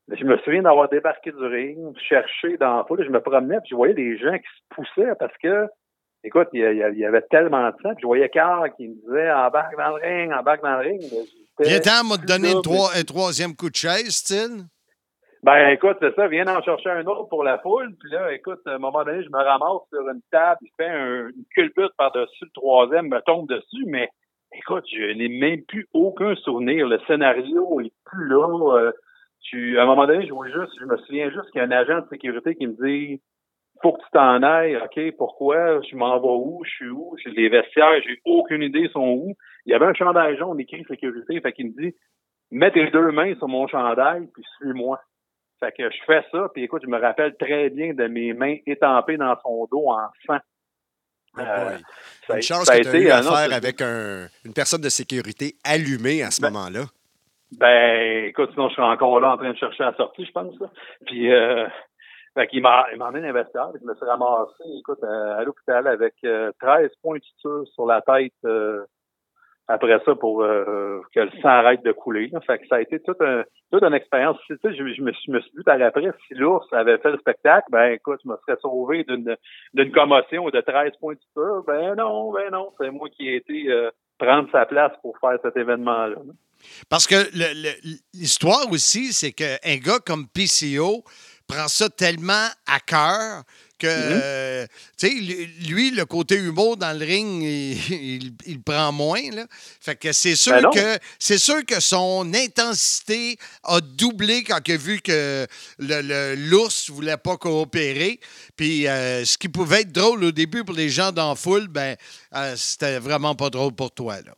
Je me souviens d'avoir débarqué du ring, cherché dans la foule, je me promenais, puis je voyais des gens qui se poussaient parce que, écoute, il y, a- il y avait tellement de sang, puis je voyais Carl qui me disait embarque dans le ring, embarque dans le ring. J'étais Viens temps, moi, te donner là, une troi- un troisième coup de chaise, style. ben, écoute, c'est ça, viens en chercher un autre pour la foule. Puis là, écoute, à un moment donné, je me ramasse sur une table, je fais un, une culbute par-dessus le troisième, me tombe dessus, mais écoute, je n'ai même plus aucun souvenir. Le scénario est plus là. Euh, tu, à un moment donné, je vois juste, je me souviens juste qu'il y a un agent de sécurité qui me dit faut que tu t'en ailles, OK, pourquoi? Je m'en vais où? Je suis où? J'ai les vestiaires, j'ai aucune idée sont où. Il y avait un chandail jaune écrit sécurité, fait qu'il me dit mets tes deux mains sur mon chandail, puis suis-moi. Fait que je fais ça, puis écoute, je me rappelle très bien de mes mains étampées dans son dos en sang. Euh, ça Une chance ça a que tu as été, eu affaire c'est- avec un- une personne de sécurité allumée à ce moment-là. Ben, écoute, sinon je serais encore là en train de chercher la sortie, je pense. Puis, euh, fait qu'il m'a, il m'a emmené puis je me suis ramassé, écoute, euh, à l'hôpital avec euh, 13 points de suture sur la tête euh, après ça pour euh, que le sang arrête de couler. là. Fait que ça a été toute, un, toute une expérience. Tu sais, je, je me, suis- je me suis dit par après, si l'ours avait fait le spectacle, ben écoute, je me serais sauvé d'une, d'une commotion de 13 points de suture. Ben non, ben non, c'est moi qui ai été euh, prendre sa place pour faire cet événement-là. Parce que l'histoire aussi, c'est qu'un gars comme PCO prend ça tellement à cœur que, euh, tu sais, lui- le côté humour dans le ring, il, il- il prend moins. Là. Fait que c'est sûr, Ben que c'est sûr que son intensité a doublé quand il a vu que le- le- l'ours ne voulait pas coopérer. Puis euh, ce qui pouvait être drôle au début pour les gens dans la foule, ben, euh, c'était vraiment pas drôle pour toi. Là.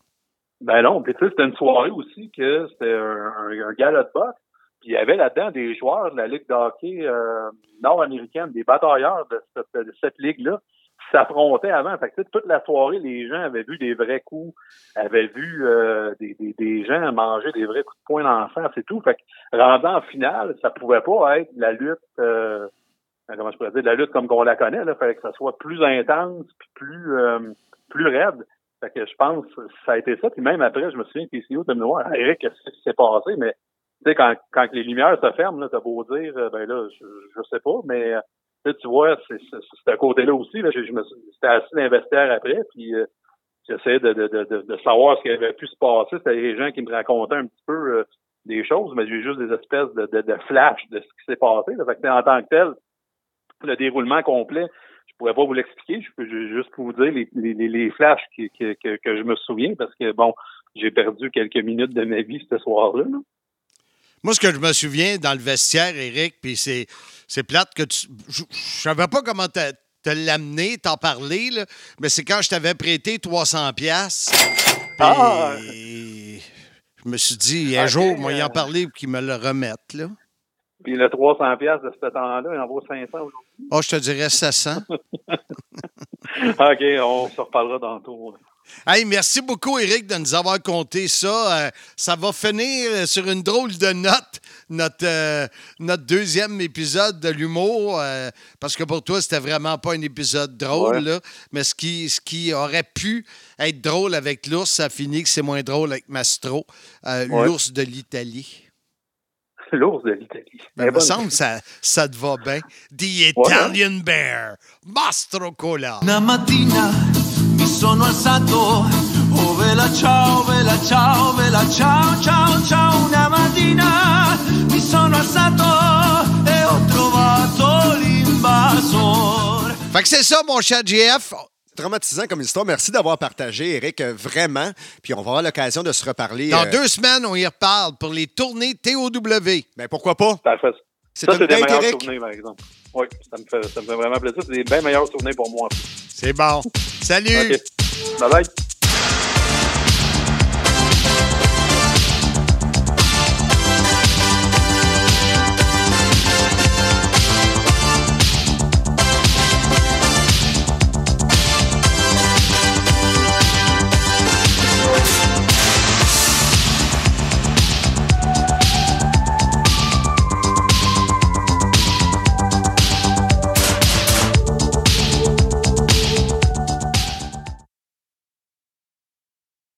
Ben non, puis tu sais, c'était une soirée aussi que c'était un, un, un gala de boxe. Il y avait là-dedans des joueurs de la Ligue de hockey euh, nord-américaine, des batailleurs de cette, cette ligue-là, s'affrontaient avant. Fait que toute la soirée, les gens avaient vu des vrais coups, avaient vu euh, des, des, des gens manger des vrais coups de poing dans c'est tout. Fait que rendu en finale, ça pouvait pas être la lutte euh, comment je pourrais dire, la lutte comme qu'on la connaît, là, fallait que ça soit plus intense puis plus euh, plus raide. Fait que je pense que ça a été ça. Puis même après, je me souviens que PCO de me Eric, qu'est-ce qui s'est passé? Mais tu sais, quand, quand les lumières se ferment, là, t'as beau dire, euh, ben là, je, je sais pas, mais euh, tu vois, c'est à côté-là aussi. Là, je, je me après, puis euh, j'essayais de, de, de, de, savoir ce qui avait pu se passer. C'était les gens qui me racontaient un petit peu euh, des choses, mais j'ai juste des espèces de, de, de flash de ce qui s'est passé. Là. Fait que, en tant que tel, le déroulement complet, je pourrais pas vous l'expliquer. Je peux ju- juste vous dire les, les, les- flashs que, que je me souviens parce que bon, j'ai perdu quelques minutes de ma vie ce soir-là. là. Moi, ce que je me souviens dans le vestiaire, Eric, puis c'est, c'est plate que tu. Je je savais pas comment te, te l'amener, t'en parler, là, mais c'est quand je t'avais prêté 300$. piastres. Ah! Puis, je me suis dit, un jour, moi, y en parler pour qu'ils me le remettent, là. Puis le 300$ piastres de ce temps-là, il en vaut 500 aujourd'hui. Oh, je te dirais 700. OK, on se reparlera tantôt. Hey, merci beaucoup, Eric, de nous avoir conté ça. Euh, ça va finir sur une drôle de note, notre, euh, notre deuxième épisode de l'humour, euh, parce que pour toi, c'était vraiment pas un épisode drôle, Ouais. là, mais ce qui, ce qui aurait pu être drôle avec l'ours, ça finit que c'est moins drôle avec Mastro, euh, Ouais. l'ours de l'Italie. L'ours de l'Italie. Ben, il me semble que ça, ça te va bien. The Italian Bear, Mastro Cola. Mattina mi sono alzato, oh vela ciao, vela ciao, vela ciao, ciao, ciao. Una mattina mi sono alzato e ho trovato l'invasor. Fait que c'est ça, mon cher JF. Traumatisant comme histoire. Merci d'avoir partagé, Eric, euh, vraiment. Puis on va avoir l'occasion de se reparler. Dans euh, deux semaines, on y reparle pour les tournées TOW. Ben pourquoi pas? Parfait. C'est Ça, c'est des meilleurs souvenirs, par exemple. Oui, ça me fait, ça me fait vraiment plaisir. C'est des bien meilleurs souvenirs pour moi. C'est bon. Salut! OK. Bye bye.